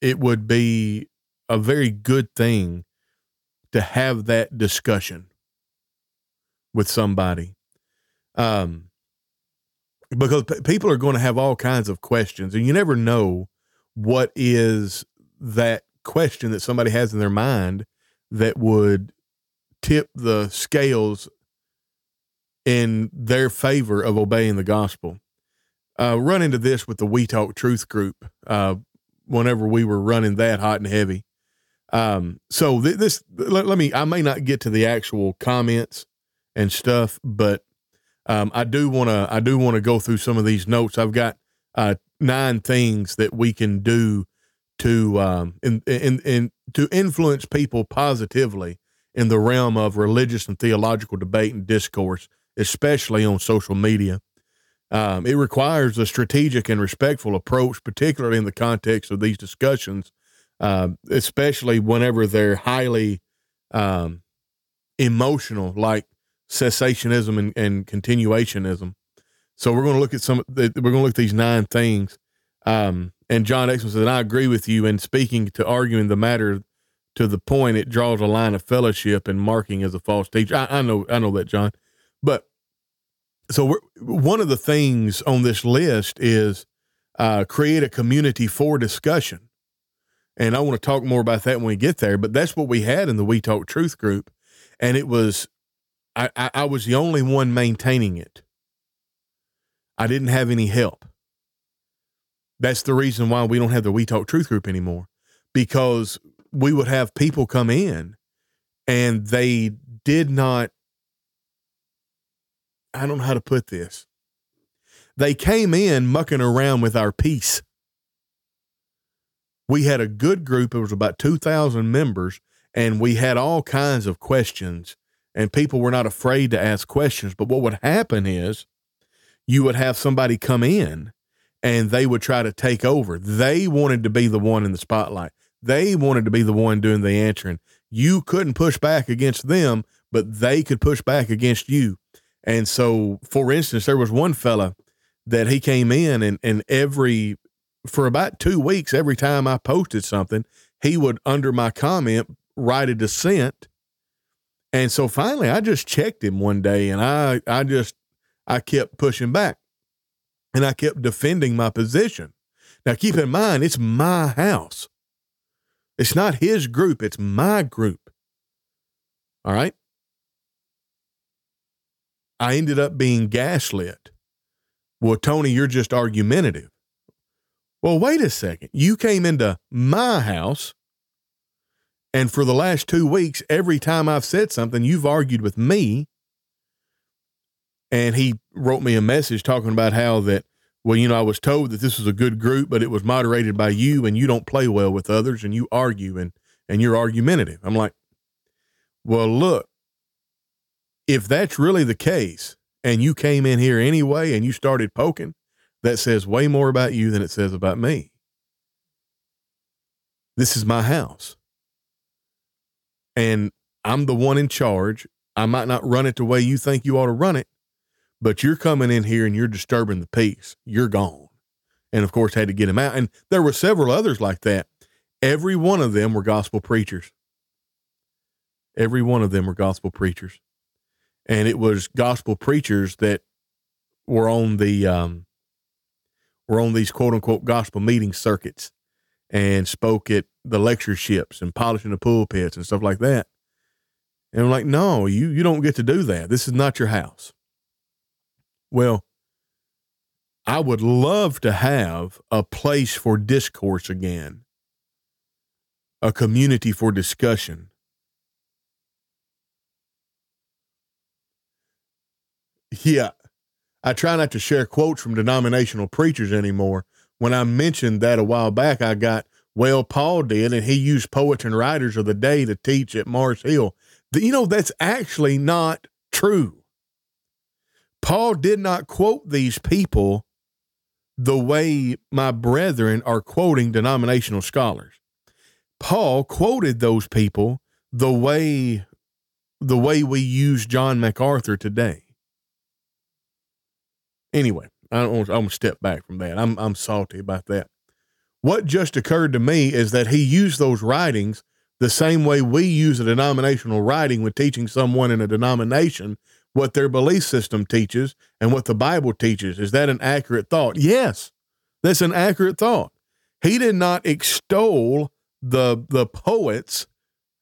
it would be a very good thing to have that discussion with somebody. Um, because p- people are going to have all kinds of questions, and you never know what is that question that somebody has in their mind that would tip the scales in their favor of obeying the gospel. Uh, run into this with the We Talk Truth group uh, whenever we were running that hot and heavy. Um, so th- this, let, let, me, I may not get to the actual comments and stuff, but um, I do want to, I do want to go through some of these notes. I've got uh, nine things that we can do to um, in, in, in to influence people positively in the realm of religious and theological debate and discourse, especially on social media. Um, it requires a strategic and respectful approach, particularly in the context of these discussions, uh, especially whenever they're highly um, emotional, like cessationism and, and continuationism. So we're going to look at some. We're going to look at these nine things. Um, and John Exum said, "I agree with you." in speaking to arguing the matter to the point, it draws a line of fellowship and marking as a false teacher. I, I know, I know that, John. But so one of the things on this list is uh, create a community for discussion. And I want to talk more about that when we get there. But that's what we had in the We Talk Truth group, and it was I, I, I was the only one maintaining it. I didn't have any help. That's the reason why we don't have the We Talk Truth group anymore because we would have people come in and they did not, I don't know how to put this. They came in mucking around with our peace. We had a good group. It was about 2,000 members, and we had all kinds of questions, and people were not afraid to ask questions. But what would happen is you would have somebody come in and they would try to take over. They wanted to be the one in the spotlight. They wanted to be the one doing the answering. You couldn't push back against them, but they could push back against you. And so, for instance, there was one fella that he came in and, and every, for about two weeks, every time I posted something, he would, under my comment, write a dissent. And so finally, I just checked him one day and I, I just I kept pushing back. And I kept defending my position. Now, keep in mind, it's my house. It's not his group, it's my group. All right. I ended up being gaslit. Well, Tony, you're just argumentative. Well, wait a second. You came into my house, and for the last two weeks, every time I've said something, you've argued with me. And he wrote me a message talking about how that, well, you know, I was told that this was a good group, but it was moderated by you, and you don't play well with others, and you argue and and you're argumentative. I'm like, well, look, if that's really the case, and you came in here anyway and you started poking, that says way more about you than it says about me. This is my house. And I'm the one in charge. I might not run it the way you think you ought to run it, but you're coming in here and you're disturbing the peace. You're gone. And of course, had to get him out. And there were several others like that. Every one of them were gospel preachers. Every one of them were gospel preachers. And it was gospel preachers that were on the um, were on these quote unquote gospel meeting circuits and spoke at the lectureships and polishing the pulpits and stuff like that. And I'm like, no, you you don't get to do that. This is not your house. Well, I would love to have a place for discourse again, a community for discussion. Yeah, I try not to share quotes from denominational preachers anymore. When I mentioned that a while back, I got, well, Paul did, and he used poets and writers of the day to teach at Mars Hill. You know, that's actually not true. Paul did not quote these people the way my brethren are quoting denominational scholars. Paul quoted those people the way the way we use John MacArthur today. Anyway, I I'm gonna step back from that. I'm I'm salty about that. What just occurred to me is that he used those writings the same way we use a denominational writing when teaching someone in a denomination what their belief system teaches and what the Bible teaches. Is that an accurate thought? Yes, that's an accurate thought. He did not extol the the poets.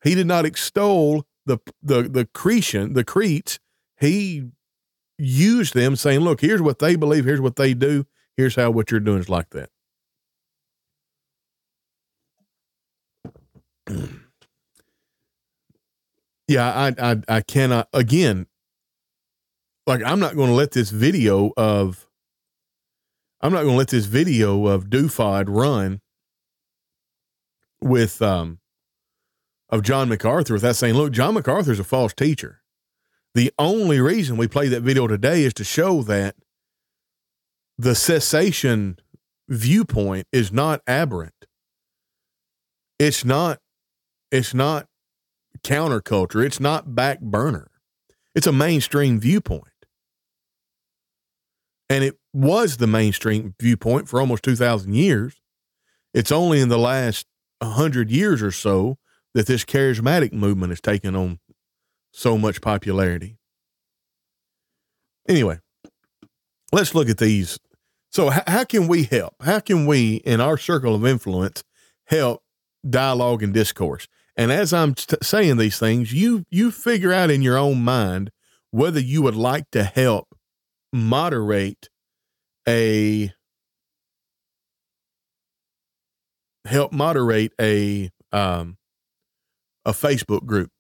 He did not extol the the the Cretan, the Cretes. He use them saying, look, here's what they believe, here's what they do, here's how what you're doing is like that. yeah, I, I I cannot again like I'm not going to let this video of I'm not going to let this video of Dufod run with um of John MacArthur without saying, look, John MacArthur's a false teacher. The only reason we play that video today is to show that the cessation viewpoint is not aberrant. It's not it's not counterculture. It's not back burner. It's a mainstream viewpoint. And it was the mainstream viewpoint for almost 2,000 years. It's only in the last 100 years or so that this charismatic movement has taken on so much popularity. Anyway, let's look at these. So, h- how can we help? How can we, in our circle of influence, help dialogue and discourse? And as I'm t- saying these things, you you figure out in your own mind whether you would like to help moderate a help moderate a um, a Facebook group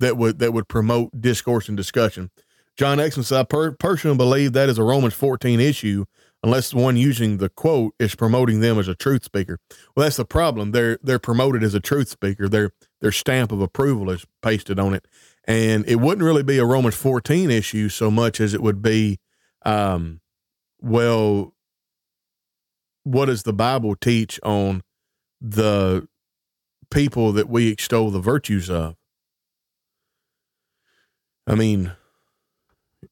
that would that would promote discourse and discussion. John Exum said, I per- personally believe that is a Romans 14 issue unless the one using the quote is promoting them as a truth speaker. Well, that's the problem. They're they're promoted as a truth speaker. Their their stamp of approval is pasted on it, and it wouldn't really be a Romans 14 issue so much as it would be, um, well, what does the Bible teach on the people that we extol the virtues of? I mean,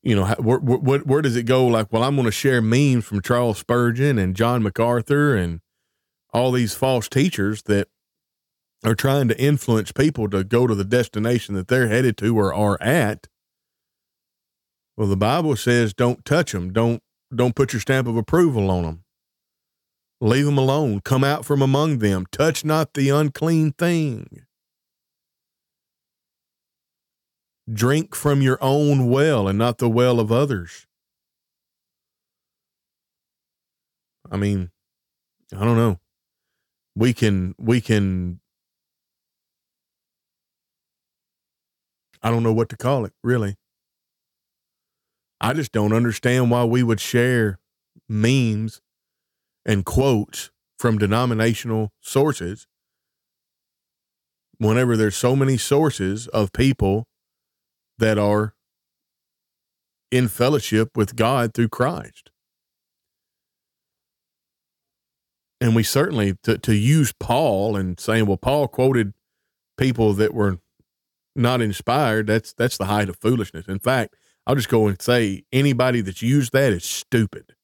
you know, where, where, does it go? Like, well, I'm going to share memes from Charles Spurgeon and John MacArthur and all these false teachers that are trying to influence people to go to the destination that they're headed to or are at. Well, the Bible says don't touch them. Don't don't put your stamp of approval on them. Leave them alone. Come out from among them. Touch not the unclean thing. Drink from your own well and not the well of others. I mean, I don't know. We can, we can, I don't know what to call it, really. I just don't understand why we would share memes and quotes from denominational sources whenever there's so many sources of people that are in fellowship with God through Christ. And we certainly to, to use Paul and saying, well, Paul quoted people that were not inspired, that's that's the height of foolishness. In fact, I'll just go and say anybody that's used that is stupid.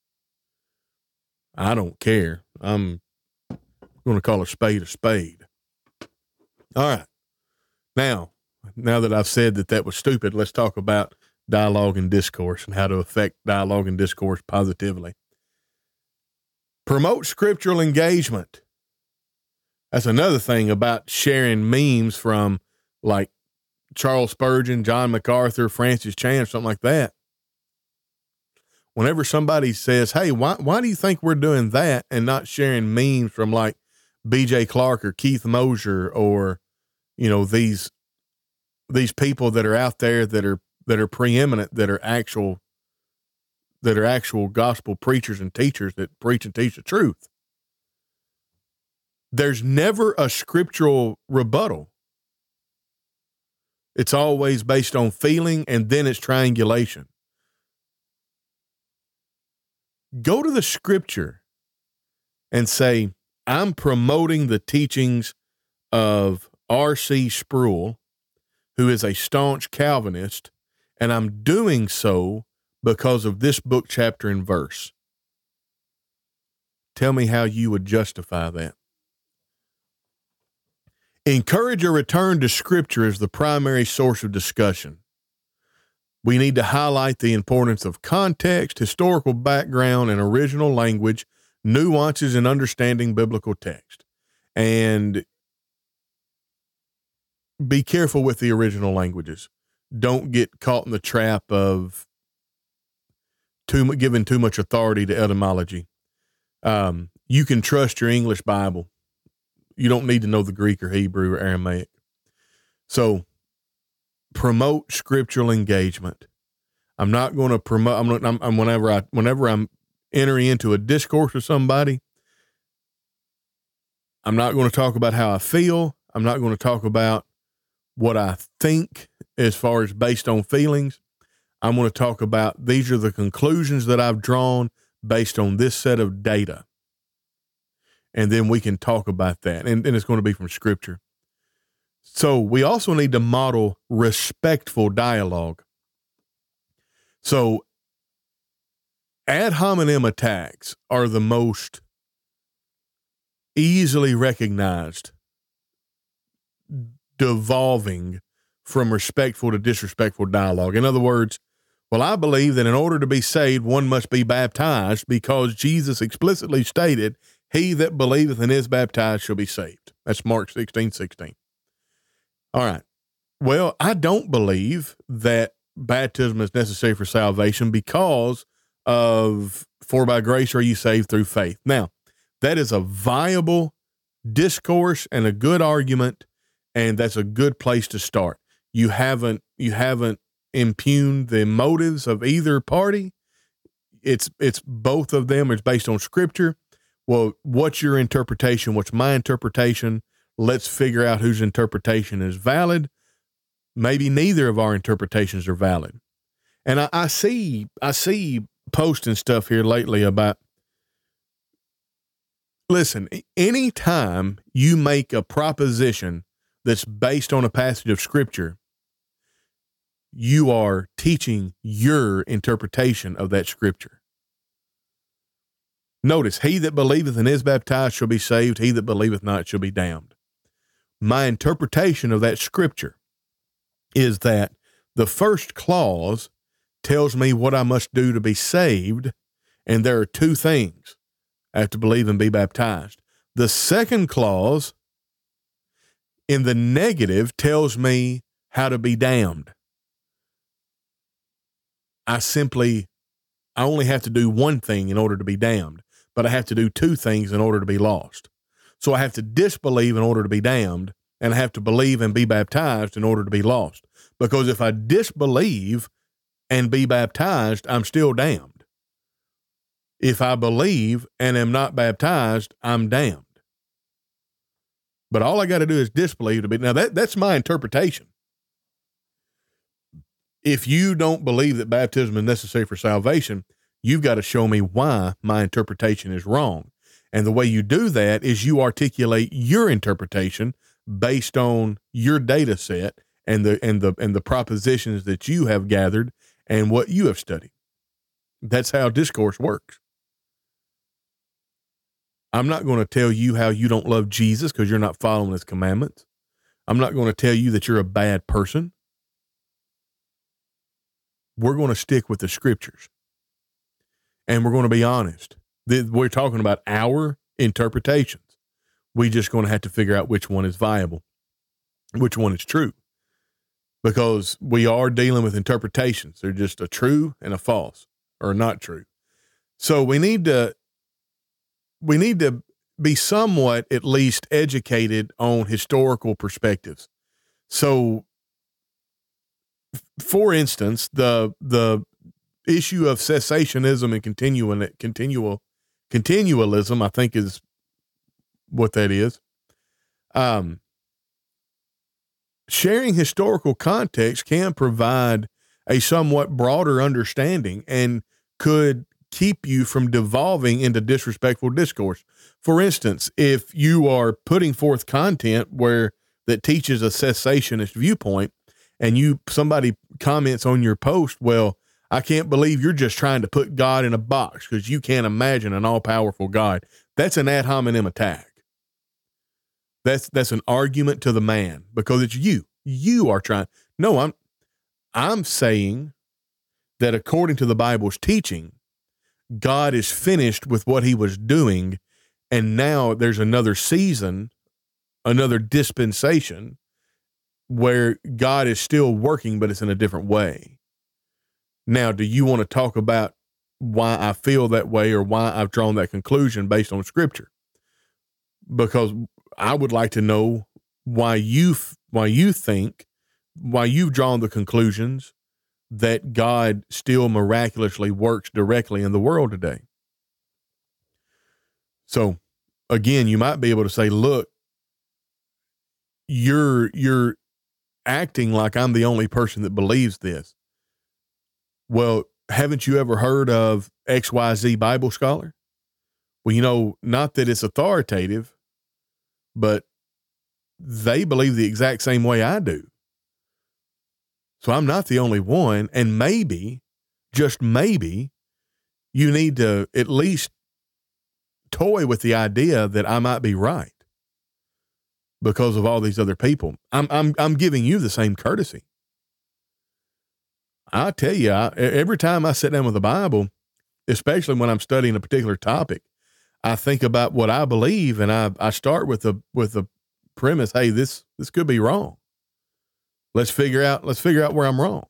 I don't care. I'm going to call a spade a spade. All right. Now, now that I've said that that was stupid, let's talk about dialogue and discourse and how to affect dialogue and discourse positively. Promote scriptural engagement. That's another thing about sharing memes from like Charles Spurgeon, John MacArthur, Francis Chan, something like that whenever somebody says, "Hey, why why do you think we're doing that and not sharing memes from like B.J. Clarke or Keith Mosher or you know these these people that are out there that are that are preeminent that are actual that are actual gospel preachers and teachers that preach and teach the truth." There's never a scriptural rebuttal. It's always based on feeling and then it's triangulation go to the scripture and say, I'm promoting the teachings of R.C. Sproul, who is a staunch Calvinist, and I'm doing so because of this book, chapter, and verse. Tell me how you would justify that. Encourage a return to Scripture as the primary source of discussion. We need to highlight the importance of context, historical background, and original language, nuances in understanding biblical text. And be careful with the original languages. Don't get caught in the trap of too giving too much authority to etymology. Um, you can trust your English Bible. You don't need to know the Greek or Hebrew or Aramaic. So promote scriptural engagement. I'm not going to promote. I'm, I'm, I'm whenever I whenever I'm entering into a discourse with somebody. I'm not going to talk about how I feel. I'm not going to talk about what I think as far as based on feelings. I'm going to talk about these are the conclusions that I've drawn based on this set of data. And then we can talk about that. And, and it's going to be from scripture. So we also need to model respectful dialogue. So ad hominem attacks are the most easily recognized devolving from respectful to disrespectful dialogue. In other words, well, I believe that in order to be saved, one must be baptized because Jesus explicitly stated, He that believeth and is baptized shall be saved. That's Mark 16, 16. All right. Well, I don't believe that baptism is necessary for salvation because of for by grace are you saved through faith. Now, that is a viable discourse and a good argument, and that's a good place to start. You haven't you haven't impugned the motives of either party. It's it's both of them. It's based on scripture. Well, what's your interpretation? What's my interpretation? let's figure out whose interpretation is valid. Maybe neither of our interpretations are valid. And I, I see I see posting stuff here lately about listen, anytime you make a proposition that's based on a passage of scripture, you are teaching your interpretation of that scripture. Notice, he that believeth and is baptized shall be saved, he that believeth not shall be damned my interpretation of that scripture is that the first clause tells me what I must do to be saved, And there are two things I have to believe and be baptized. The second clause in the negative tells me how to be damned. I simply, I only have to do one thing in order to be damned, but I have to do two things in order to be lost. So I have to disbelieve in order to be damned, and I have to believe and be baptized in order to be lost. Because if I disbelieve and be baptized, I'm still damned. If I believe and am not baptized, I'm damned. But all I got to do is disbelieve to be. Now that that's my interpretation. If you don't believe that baptism is necessary for salvation, you've got to show me why my interpretation is wrong. And the way you do that is you articulate your interpretation based on your data set and the and the and the propositions that you have gathered and what you have studied. That's how discourse works. I'm not going to tell you how you don't love Jesus because you're not following his commandments. I'm not going to tell you that you're a bad person. We're going to stick with the scriptures and we're going to be honest. We're talking about our interpretations. We're just going to have to figure out which one is viable, which one is true, because we are dealing with interpretations. They're just a true and a false or not true. So we need to we need to be somewhat at least educated on historical perspectives. So for instance, the the issue of cessationism and continual continual continualism, I think is what that is. Um, sharing historical context can provide a somewhat broader understanding and could keep you from devolving into disrespectful discourse. For instance, if you are putting forth content where that teaches a cessationist viewpoint and you somebody comments on your post, well, I can't believe you're just trying to put God in a box because you can't imagine an all powerful God. That's an ad hominem attack. That's that's an argument to the man because it's you. You are trying. No, I'm I'm saying that according to the Bible's teaching, God is finished with what he was doing and now there's another season, another dispensation where God is still working but it's in a different way. Now, do you want to talk about why I feel that way or why I've drawn that conclusion based on scripture? Because I would like to know why you why you think why you've drawn the conclusions that God still miraculously works directly in the world today. So again, you might be able to say, look, you're you're acting like I'm the only person that believes this. Well, haven't you ever heard of XYZ Bible scholar? Well, you know, not that it's authoritative, but they believe the exact same way I do. So I'm not the only one. And maybe, just maybe, you need to at least toy with the idea that I might be right because of all these other people. I'm, I'm, I'm giving you the same courtesy. I tell you, I, every time I sit down with the Bible, especially when I'm studying a particular topic, I think about what I believe, and I I start with the with the premise, hey, this this could be wrong. Let's figure out let's figure out where I'm wrong.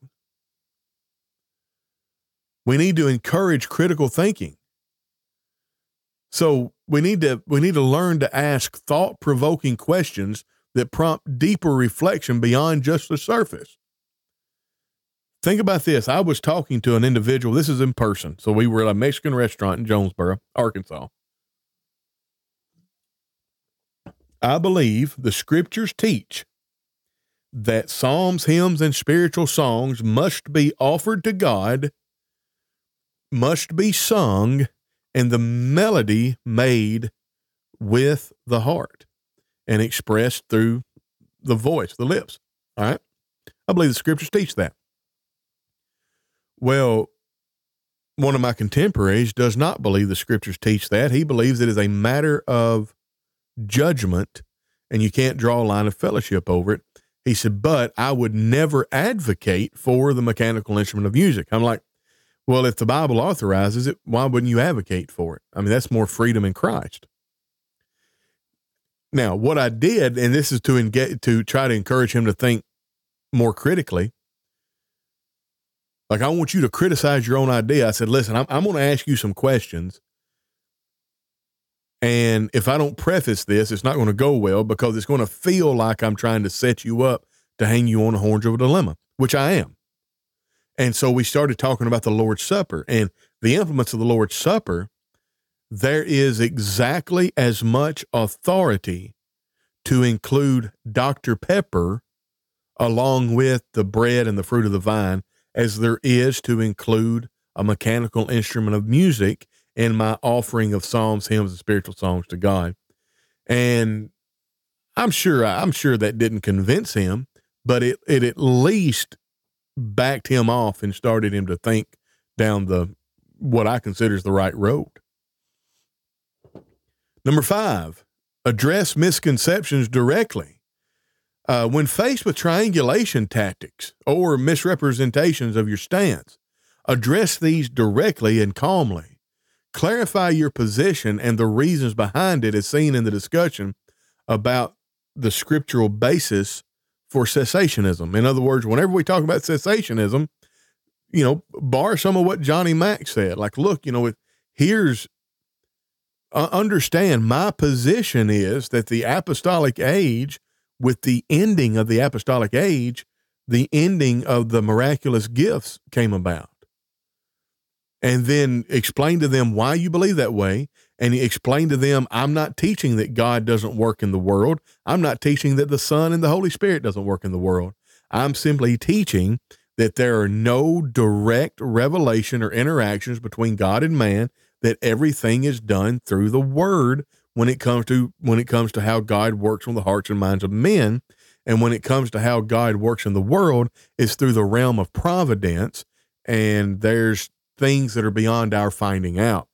We need to encourage critical thinking. So we need to we need to learn to ask thought-provoking questions that prompt deeper reflection beyond just the surface. Think about this. I was talking to an individual. This is in person. So we were at a Mexican restaurant in Jonesboro, Arkansas. I believe the scriptures teach that psalms, hymns, and spiritual songs must be offered to God, must be sung, and the melody made with the heart and expressed through the voice, the lips. All right. I believe the scriptures teach that. Well, one of my contemporaries does not believe the scriptures teach that. He believes it is a matter of judgment and you can't draw a line of fellowship over it. He said, but I would never advocate for the mechanical instrument of music. I'm like, Well, if the Bible authorizes it, why wouldn't you advocate for it? I mean, that's more freedom in Christ. Now, what I did, and this is to engage, to try to encourage him to think more critically. Like, I want you to criticize your own idea. I said, listen, I'm, I'm going to ask you some questions. And if I don't preface this, it's not going to go well because it's going to feel like I'm trying to set you up to hang you on the horns of a dilemma, which I am. And so we started talking about the Lord's Supper and the implements of the Lord's Supper. There is exactly as much authority to include Dr. Pepper along with the bread and the fruit of the vine as there is to include a mechanical instrument of music in my offering of psalms, hymns, and spiritual songs to God. And I'm sure I'm sure that didn't convince him, but it, it at least backed him off and started him to think down the what I consider is the right road. Number five, address misconceptions directly. Uh, when faced with triangulation tactics or misrepresentations of your stance, address these directly and calmly. Clarify your position and the reasons behind it, as seen in the discussion about the scriptural basis for cessationism. In other words, whenever we talk about cessationism, you know, bar some of what Johnny Mack said. Like, look, you know, here's uh, understand my position is that the apostolic age, with the ending of the apostolic age, the ending of the miraculous gifts came about. And then explain to them why you believe that way and explain to them, I'm not teaching that God doesn't work in the world. I'm not teaching that the Son and the Holy Spirit doesn't work in the world. I'm simply teaching that there are no direct revelation or interactions between God and man, that everything is done through the word when it comes to when it comes to how God works on the hearts and minds of men. And when it comes to how God works in the world, it's through the realm of providence. And there's things that are beyond our finding out.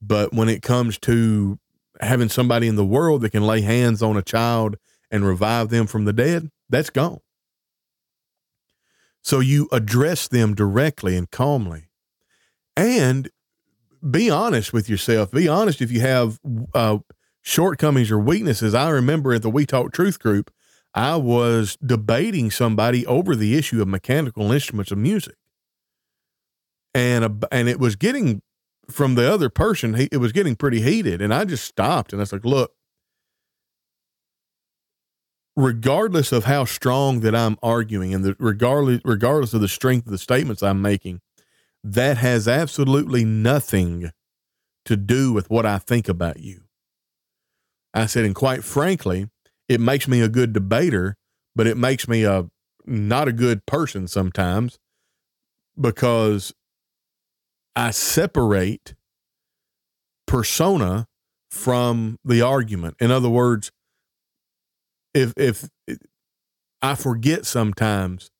But when it comes to having somebody in the world that can lay hands on a child and revive them from the dead, that's gone. So you address them directly and calmly. And be honest with yourself. Be honest if you have uh, shortcomings or weaknesses. I remember at the We Talk Truth group, I was debating somebody over the issue of mechanical instruments of music. And, and it was getting from the other person, he, it was getting pretty heated. And I just stopped and I was like, look, regardless of how strong that I'm arguing and the, regardless, regardless of the strength of the statements I'm making, that has absolutely nothing to do with what I think about you. I said, and quite frankly, it makes me a good debater, but it makes me a not a good person sometimes because I separate persona from the argument. In other words, if if I forget sometimes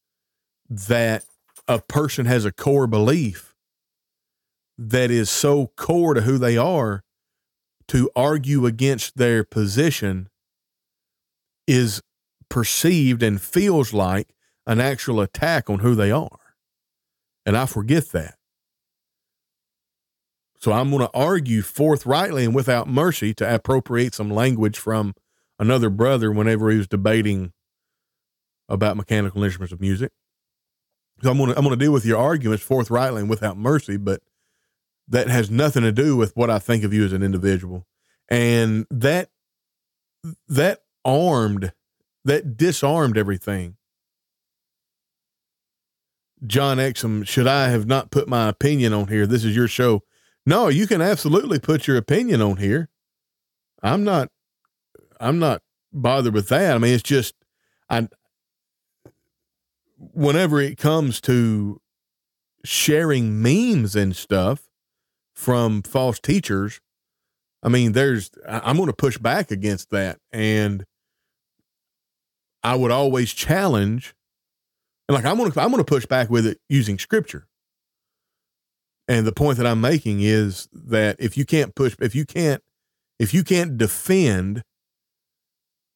that a person has a core belief that is so core to who they are to argue against their position is perceived and feels like an actual attack on who they are. And I forget that. So I'm going to argue forthrightly and without mercy to appropriate some language from another brother whenever he was debating about mechanical instruments of music. So I'm going to I'm going to deal with your arguments forthrightly and without mercy, but that has nothing to do with what I think of you as an individual. And that that armed that disarmed everything. John Exum, should I have not put my opinion on here? This is your show. No, you can absolutely put your opinion on here. I'm not I'm not bothered with that. I mean, it's just I whenever it comes to sharing memes and stuff from false teachers, I mean, there's I'm going to push back against that and I would always challenge and like I'm going to I'm going to push back with it using scripture. And the point that I'm making is that if you can't push, if you can't, if you can't defend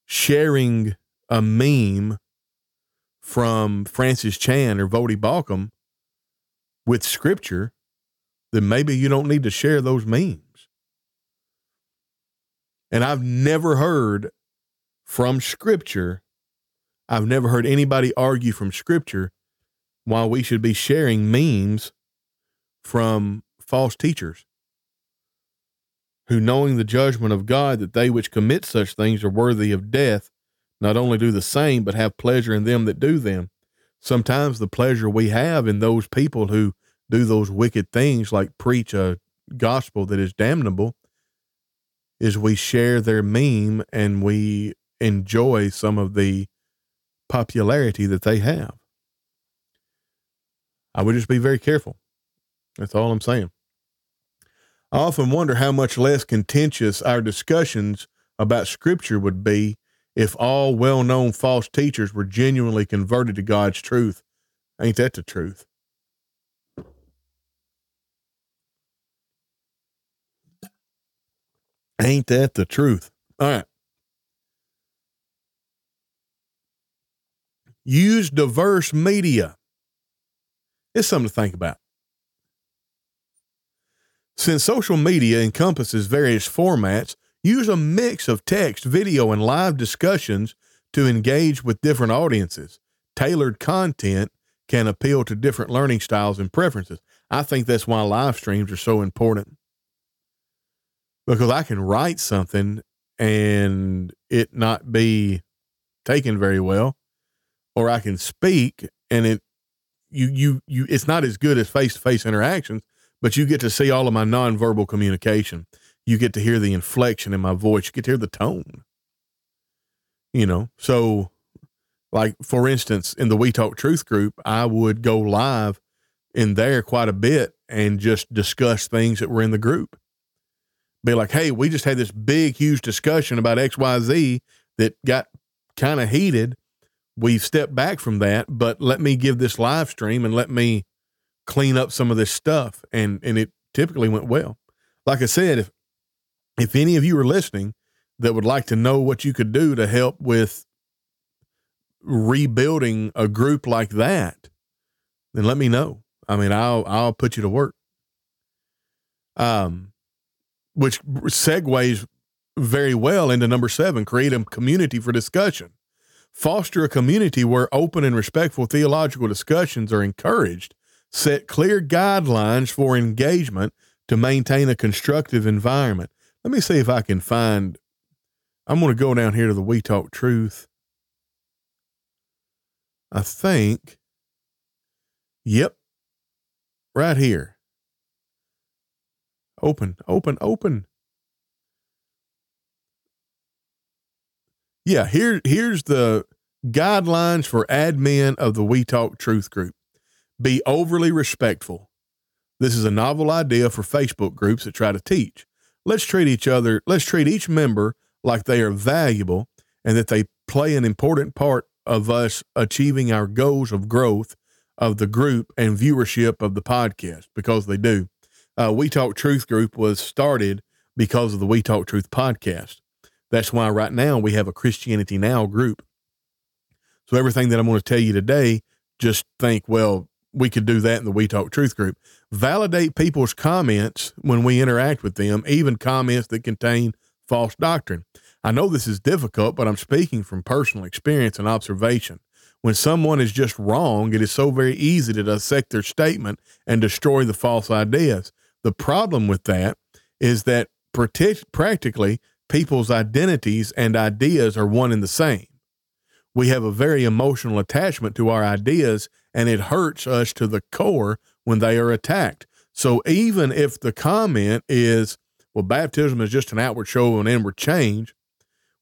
sharing a meme from Francis Chan or Voddie Baucham, with scripture, then maybe you don't need to share those memes. And I've never heard from scripture, I've never heard anybody argue from scripture why we should be sharing memes from false teachers who, knowing the judgment of God, that they which commit such things are worthy of death, not only do the same, but have pleasure in them that do them. Sometimes the pleasure we have in those people who do those wicked things, like preach a gospel that is damnable, is we share their meme and we enjoy some of the popularity that they have. I would just be very careful. That's all I'm saying. I often wonder how much less contentious our discussions about Scripture would be if all well known false teachers were genuinely converted to God's truth. Ain't that the truth? Ain't that the truth? All right. Use diverse media. It's something to think about. Since social media encompasses various formats, use a mix of text, video, and live discussions to engage with different audiences. Tailored content can appeal to different learning styles and preferences. I think that's why live streams are so important because I can write something and it not be taken very well, or I can speak and it you you you it's not as good as face to face interactions, but you get to see all of my nonverbal communication. You get to hear the inflection in my voice. You get to hear the tone. You know, so like for instance, in the We Talk Truth group, I would go live in there quite a bit and just discuss things that were in the group be like, hey, we just had this big, huge discussion about XYZ that got kind of heated. We've stepped back from that, but let me give this live stream and let me clean up some of this stuff. And and it typically went well. Like I said, if if any of you are listening that would like to know what you could do to help with rebuilding a group like that, then let me know. I mean, I'll I'll put you to work. Um, which segues very well into number seven create a community for discussion. Foster a community where open and respectful theological discussions are encouraged. Set clear guidelines for engagement to maintain a constructive environment. Let me see if I can find. I'm going to go down here to the We Talk Truth. I think. Yep. Right here. Open, open, open. Yeah, here here's the guidelines for admin of the We Talk Truth group. Be overly respectful. This is a novel idea for Facebook groups that try to teach. Let's treat each other, let's treat each member like they are valuable and that they play an important part of us achieving our goals of growth of the group and viewership of the podcast because they do uh, We Talk Truth group was started because of the We Talk Truth podcast. That's why right now we have a Christianity Now group. So everything that I'm going to tell you today, just think, well, we could do that in the We Talk Truth group. Validate people's comments when we interact with them, even comments that contain false doctrine. I know this is difficult, but I'm speaking from personal experience and observation. When someone is just wrong, it is so very easy to dissect their statement and destroy the false ideas. The problem with that is that practically people's identities and ideas are one and the same. We have a very emotional attachment to our ideas, and it hurts us to the core when they are attacked. So even if the comment is, well, baptism is just an outward show of an inward change,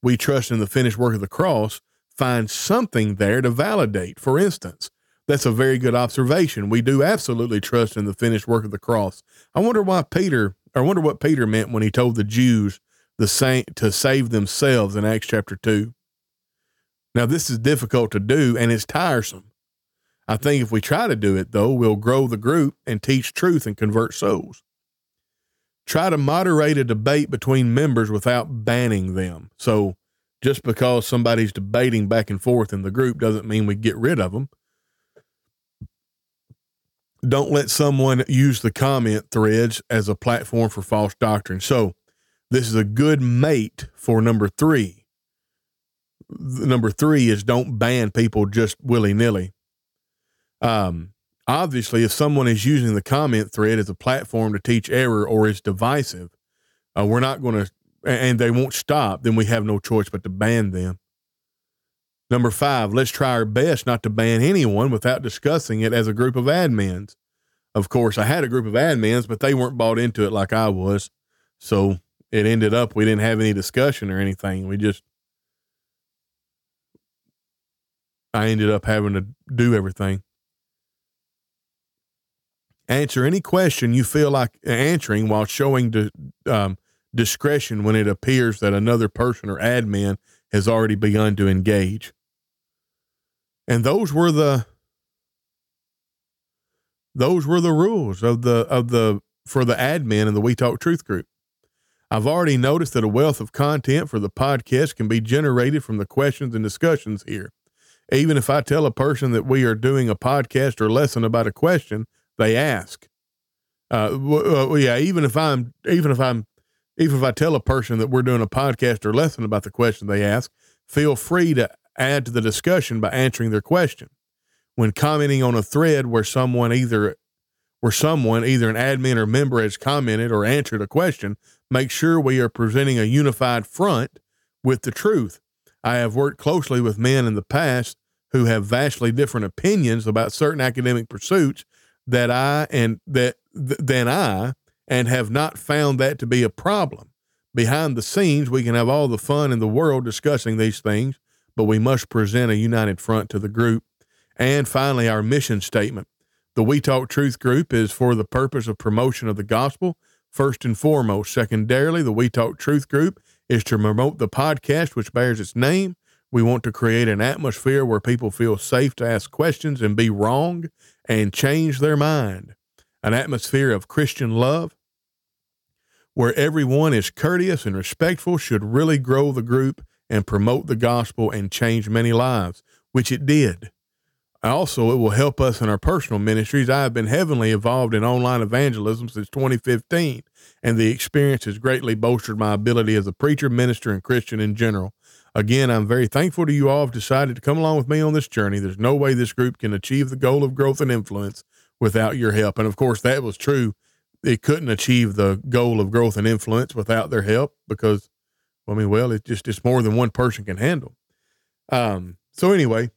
we trust in the finished work of the cross, find something there to validate. For instance, that's a very good observation. We do absolutely trust in the finished work of the cross. I wonder why Peter, I wonder what Peter meant when he told the Jews the saint to save themselves in Acts chapter 2. Now, this is difficult to do and it's tiresome. I think if we try to do it, though, we'll grow the group and teach truth and convert souls. Try to moderate a debate between members without banning them. So, just because somebody's debating back and forth in the group doesn't mean we get rid of them don't let someone use the comment threads as a platform for false doctrine. So, this is a good mate for number three. Number three is don't ban people just willy nilly. Um, obviously, if someone is using the comment thread as a platform to teach error or is divisive, uh, we're not going to, and they won't stop, then we have no choice but to ban them. Number five, let's try our best not to ban anyone without discussing it as a group of admins. Of course, I had a group of admins, but they weren't bought into it like I was. So it ended up we didn't have any discussion or anything. We just, I ended up having to do everything. Answer any question you feel like answering while showing um, discretion when it appears that another person or admin has already begun to engage. And those were the those were the rules of the of the for the admin in the We Talk Truth group. I've already noticed that a wealth of content for the podcast can be generated from the questions and discussions here. Even if I tell a person that we are doing a podcast or lesson about a question, they ask. Uh, well, yeah, even if I'm even if I'm even if I tell a person that we're doing a podcast or lesson about the question they ask, feel free to add to the discussion by answering their question. When commenting on a thread where someone either where someone, either an admin or member, has commented or answered a question, make sure we are presenting a unified front with the truth. I have worked closely with men in the past who have vastly different opinions about certain academic pursuits that I and that th- than I and have not found that to be a problem. Behind the scenes, we can have all the fun in the world discussing these things, but we must present a united front to the group. And finally, our mission statement. The We Talk Truth group is for the purpose of promotion of the gospel, first and foremost. Secondarily, the We Talk Truth group is to promote the podcast which bears its name. We want to create an atmosphere where people feel safe to ask questions and be wrong and change their mind. An atmosphere of Christian love where everyone is courteous and respectful should really grow the group and promote the gospel and change many lives, which it did. Also, it will help us in our personal ministries. I have been heavily involved in online evangelism since 2015, and the experience has greatly bolstered my ability as a preacher, minister, and Christian in general. Again, I'm very thankful to you all have decided to come along with me on this journey. There's no way this group can achieve the goal of growth and influence without your help. And of course, that was true. It couldn't achieve the goal of growth and influence without their help because I mean, well, it's just it's more than one person can handle. Um, so anyway,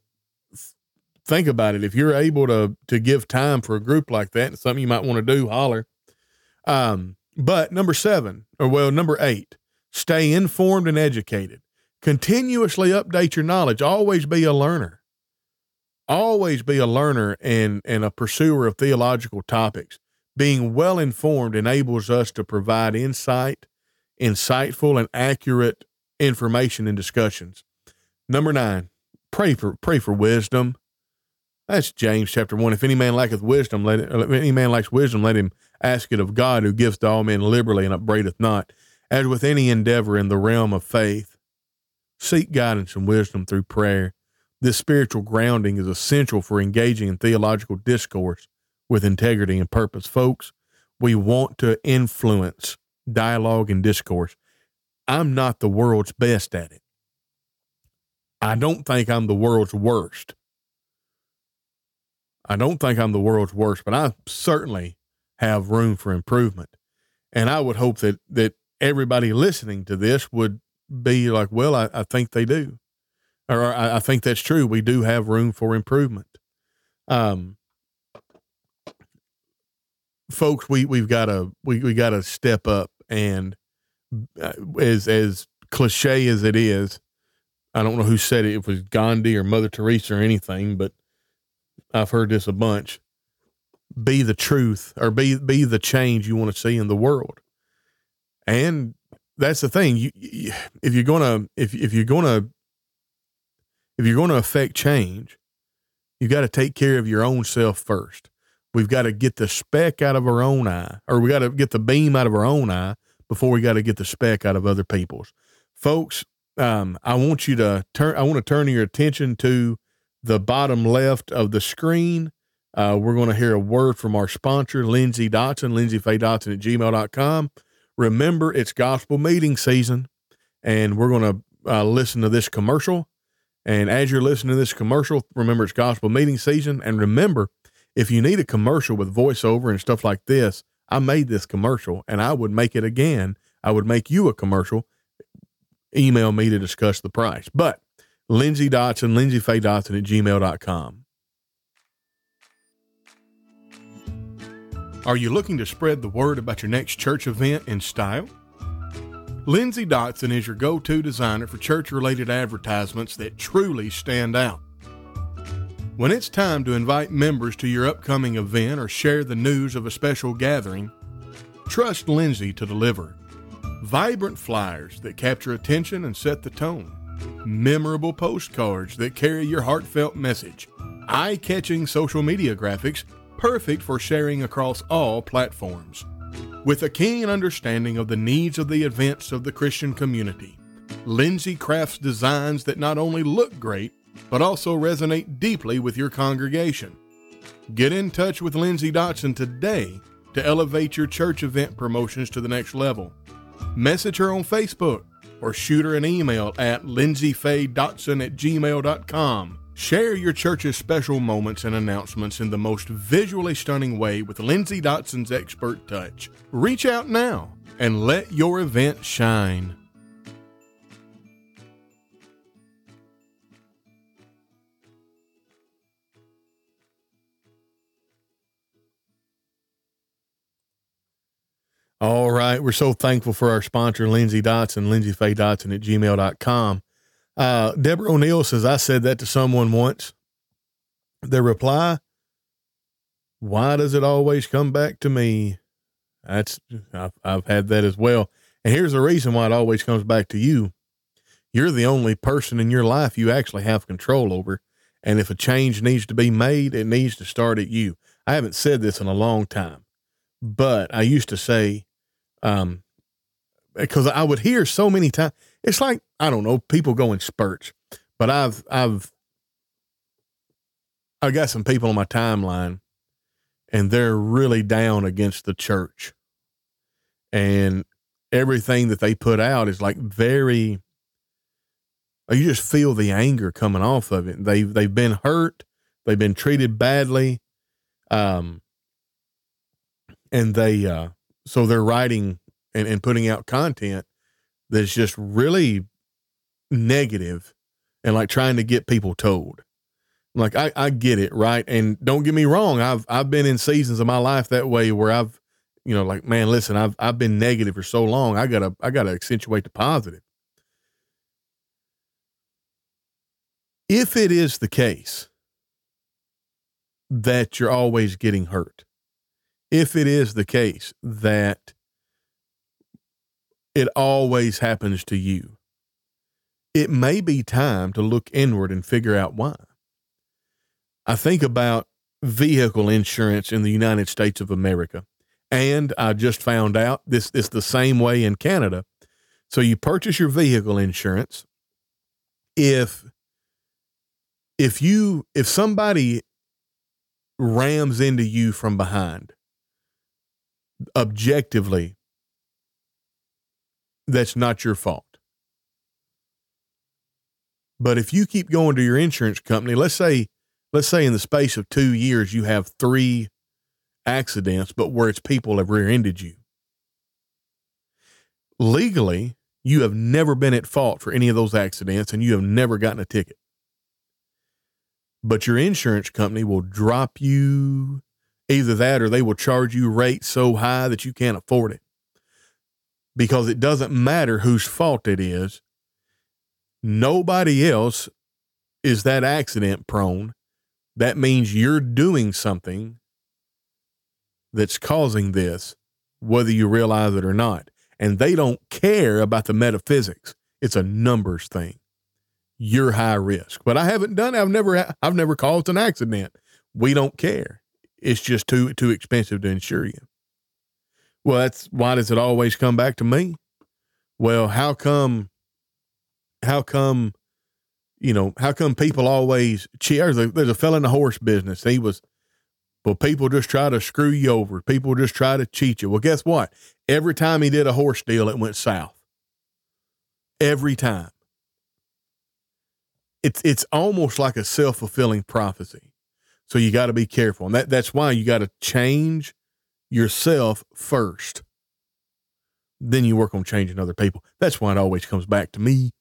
think about it. If you're able to to give time for a group like that, and something you might want to do, holler. Um, but number seven, or well, number eight, stay informed and educated. Continuously update your knowledge. Always be a learner. Always be a learner and and a pursuer of theological topics. Being well informed enables us to provide insight insightful and accurate information in discussions. Number nine, pray for pray for wisdom. That's James chapter one. If any man lacketh wisdom, let it, if any man lacks wisdom, let him ask it of God, who gives to all men liberally and upbraideth not. As with any endeavor in the realm of faith, seek guidance and wisdom through prayer. This spiritual grounding is essential for engaging in theological discourse with integrity and purpose. Folks, we want to influence dialogue and discourse. I'm not the world's best at it. I don't think I'm the world's worst. I don't think I'm the world's worst, but I certainly have room for improvement. And I would hope that that everybody listening to this would be like, well, I, I think they do. Or I, I, think that's true. We do have room for improvement. Um, folks, we, we've got to, we, we got to step up and uh, as as cliche as it is, I don't know who said it. It was Gandhi or Mother Teresa or anything, but I've heard this a bunch. Be the truth or be be the change you want to see in the world. And that's the thing. You, you if you're gonna if if you're gonna if you're gonna affect change, you've got to take care of your own self first. We've got to get the speck out of our own eye, or we got to get the beam out of our own eye before we got to get the speck out of other people's. Folks, um, I want you to turn. I want to turn your attention to the bottom left of the screen. Uh, we're going to hear a word from our sponsor, Lindsay Dotson, lindsayfaydotson at gmail.com. Remember, it's gospel meeting season, and we're going to uh, listen to this commercial. And as you're listening to this commercial, remember it's gospel meeting season. And remember, if you need a commercial with voiceover and stuff like this, I made this commercial and I would make it again. I would make you a commercial. Email me to discuss the price. But Lindsay Dotson, Lindsay Faye Dotson at gmail.com. Are you looking to spread the word about your next church event in style? Lindsay Dotson is your go to designer for church related advertisements that truly stand out. When it's time to invite members to your upcoming event or share the news of a special gathering, trust Lindsay to deliver. Vibrant flyers that capture attention and set the tone, memorable postcards that carry your heartfelt message, eye catching social media graphics perfect for sharing across all platforms. With a keen understanding of the needs of the events of the Christian community, Lindsay crafts designs that not only look great, but also resonate deeply with your congregation. Get in touch with Lindsay Dotson today to elevate your church event promotions to the next level. Message her on Facebook or shoot her an email at lindsayfaydotson at gmail.com. Share your church's special moments and announcements in the most visually stunning way with Lindsay Dotson's expert touch. Reach out now and let your event shine. All right. We're so thankful for our sponsor, Lindsay Dotson, Lindsay Faye Dotson at gmail.com. Uh, Deborah O'Neill says, I said that to someone once. The reply, why does it always come back to me? That's, I've, I've had that as well. And here's the reason why it always comes back to you. You're the only person in your life you actually have control over. And if a change needs to be made, it needs to start at you. I haven't said this in a long time, but I used to say, um, because I would hear so many times. It's like I don't know, people go in spurts, but I've I've I got some people on my timeline, and they're really down against the church, and everything that they put out is like very. You just feel the anger coming off of it. They they've been hurt, they've been treated badly, um, and they uh, so they're writing and, and putting out content that's just really negative and like trying to get people told. Like I, I get it, right? And don't get me wrong, I've I've been in seasons of my life that way where I've, you know, like, man, listen, I've I've been negative for so long. I gotta I gotta accentuate the positive. If it is the case that you're always getting hurt, if it is the case that it always happens to you, it may be time to look inward and figure out why. I think about vehicle insurance in the United States of America. And I just found out this is the same way in Canada. So you purchase your vehicle insurance. If if you if somebody rams into you from behind, objectively, that's not your fault. But if you keep going to your insurance company, let's say, let's say in the space of two years, you have three accidents, but where it's people have rear ended you. Legally, you have never been at fault for any of those accidents and you have never gotten a ticket. But your insurance company will drop you either that or they will charge you rates so high that you can't afford it because it doesn't matter whose fault it is. Nobody else is that accident prone. That means you're doing something that's causing this, whether you realize it or not. And they don't care about the metaphysics. It's a numbers thing. You're high risk. But I haven't done I've never I've never caused an accident. We don't care. It's just too too expensive to insure you. Well, that's why does it always come back to me? Well, how come? How come? You know, how come people always cheer? There's a, there's a fella in the horse business. He was But people just try to screw you over. People just try to cheat you. Well, guess what? Every time he did a horse deal, it went south. Every time. It's it's almost like a self fulfilling prophecy. So you got to be careful, and that that's why you got to change yourself first. Then you work on changing other people. That's why it always comes back to me,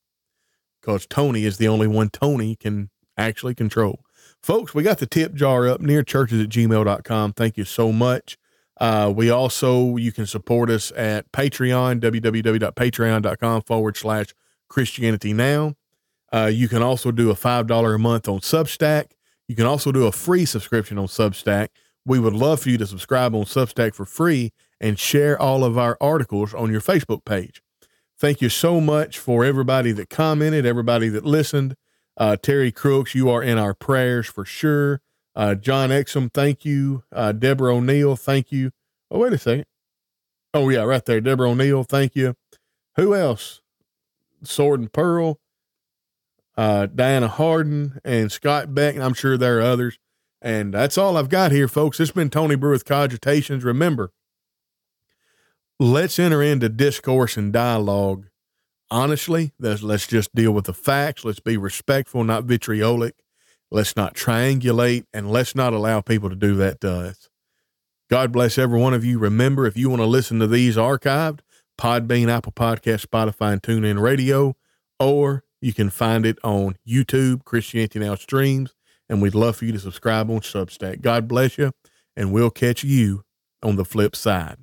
because Tony is the only one Tony can actually control. Folks, we got the tip jar up near churches at gmail.com. Thank you so much. Uh, we also, you can support us at Patreon, www.patreon.com forward slash Christianity Now. Uh, you can also do a $5 a month on Substack. You can also do a free subscription on Substack. We would love for you to subscribe on Substack for free and share all of our articles on your Facebook page. Thank you so much for everybody that commented, everybody that listened. Uh, Terry Crooks, you are in our prayers for sure. Uh, John Exum, thank you. Uh, Deborah O'Neill, thank you. Oh, wait a second. Oh, yeah, right there. Deborah O'Neill, thank you. Who else? Sword and Pearl, uh, Diana Harden, and Scott Beck. And I'm sure there are others. And that's all I've got here, folks. It's been Tony Brew with Cogitations. Remember, let's enter into discourse and dialogue honestly. Let's just deal with the facts. Let's be respectful, not vitriolic. Let's not triangulate, and let's not allow people to do that to us. God bless every one of you. Remember, if you want to listen to these archived, Podbean, Apple Podcast, Spotify, and TuneIn Radio, or you can find it on YouTube, Christianity Now Streams, and we'd love for you to subscribe on Substack. God bless you, and we'll catch you on the flip side.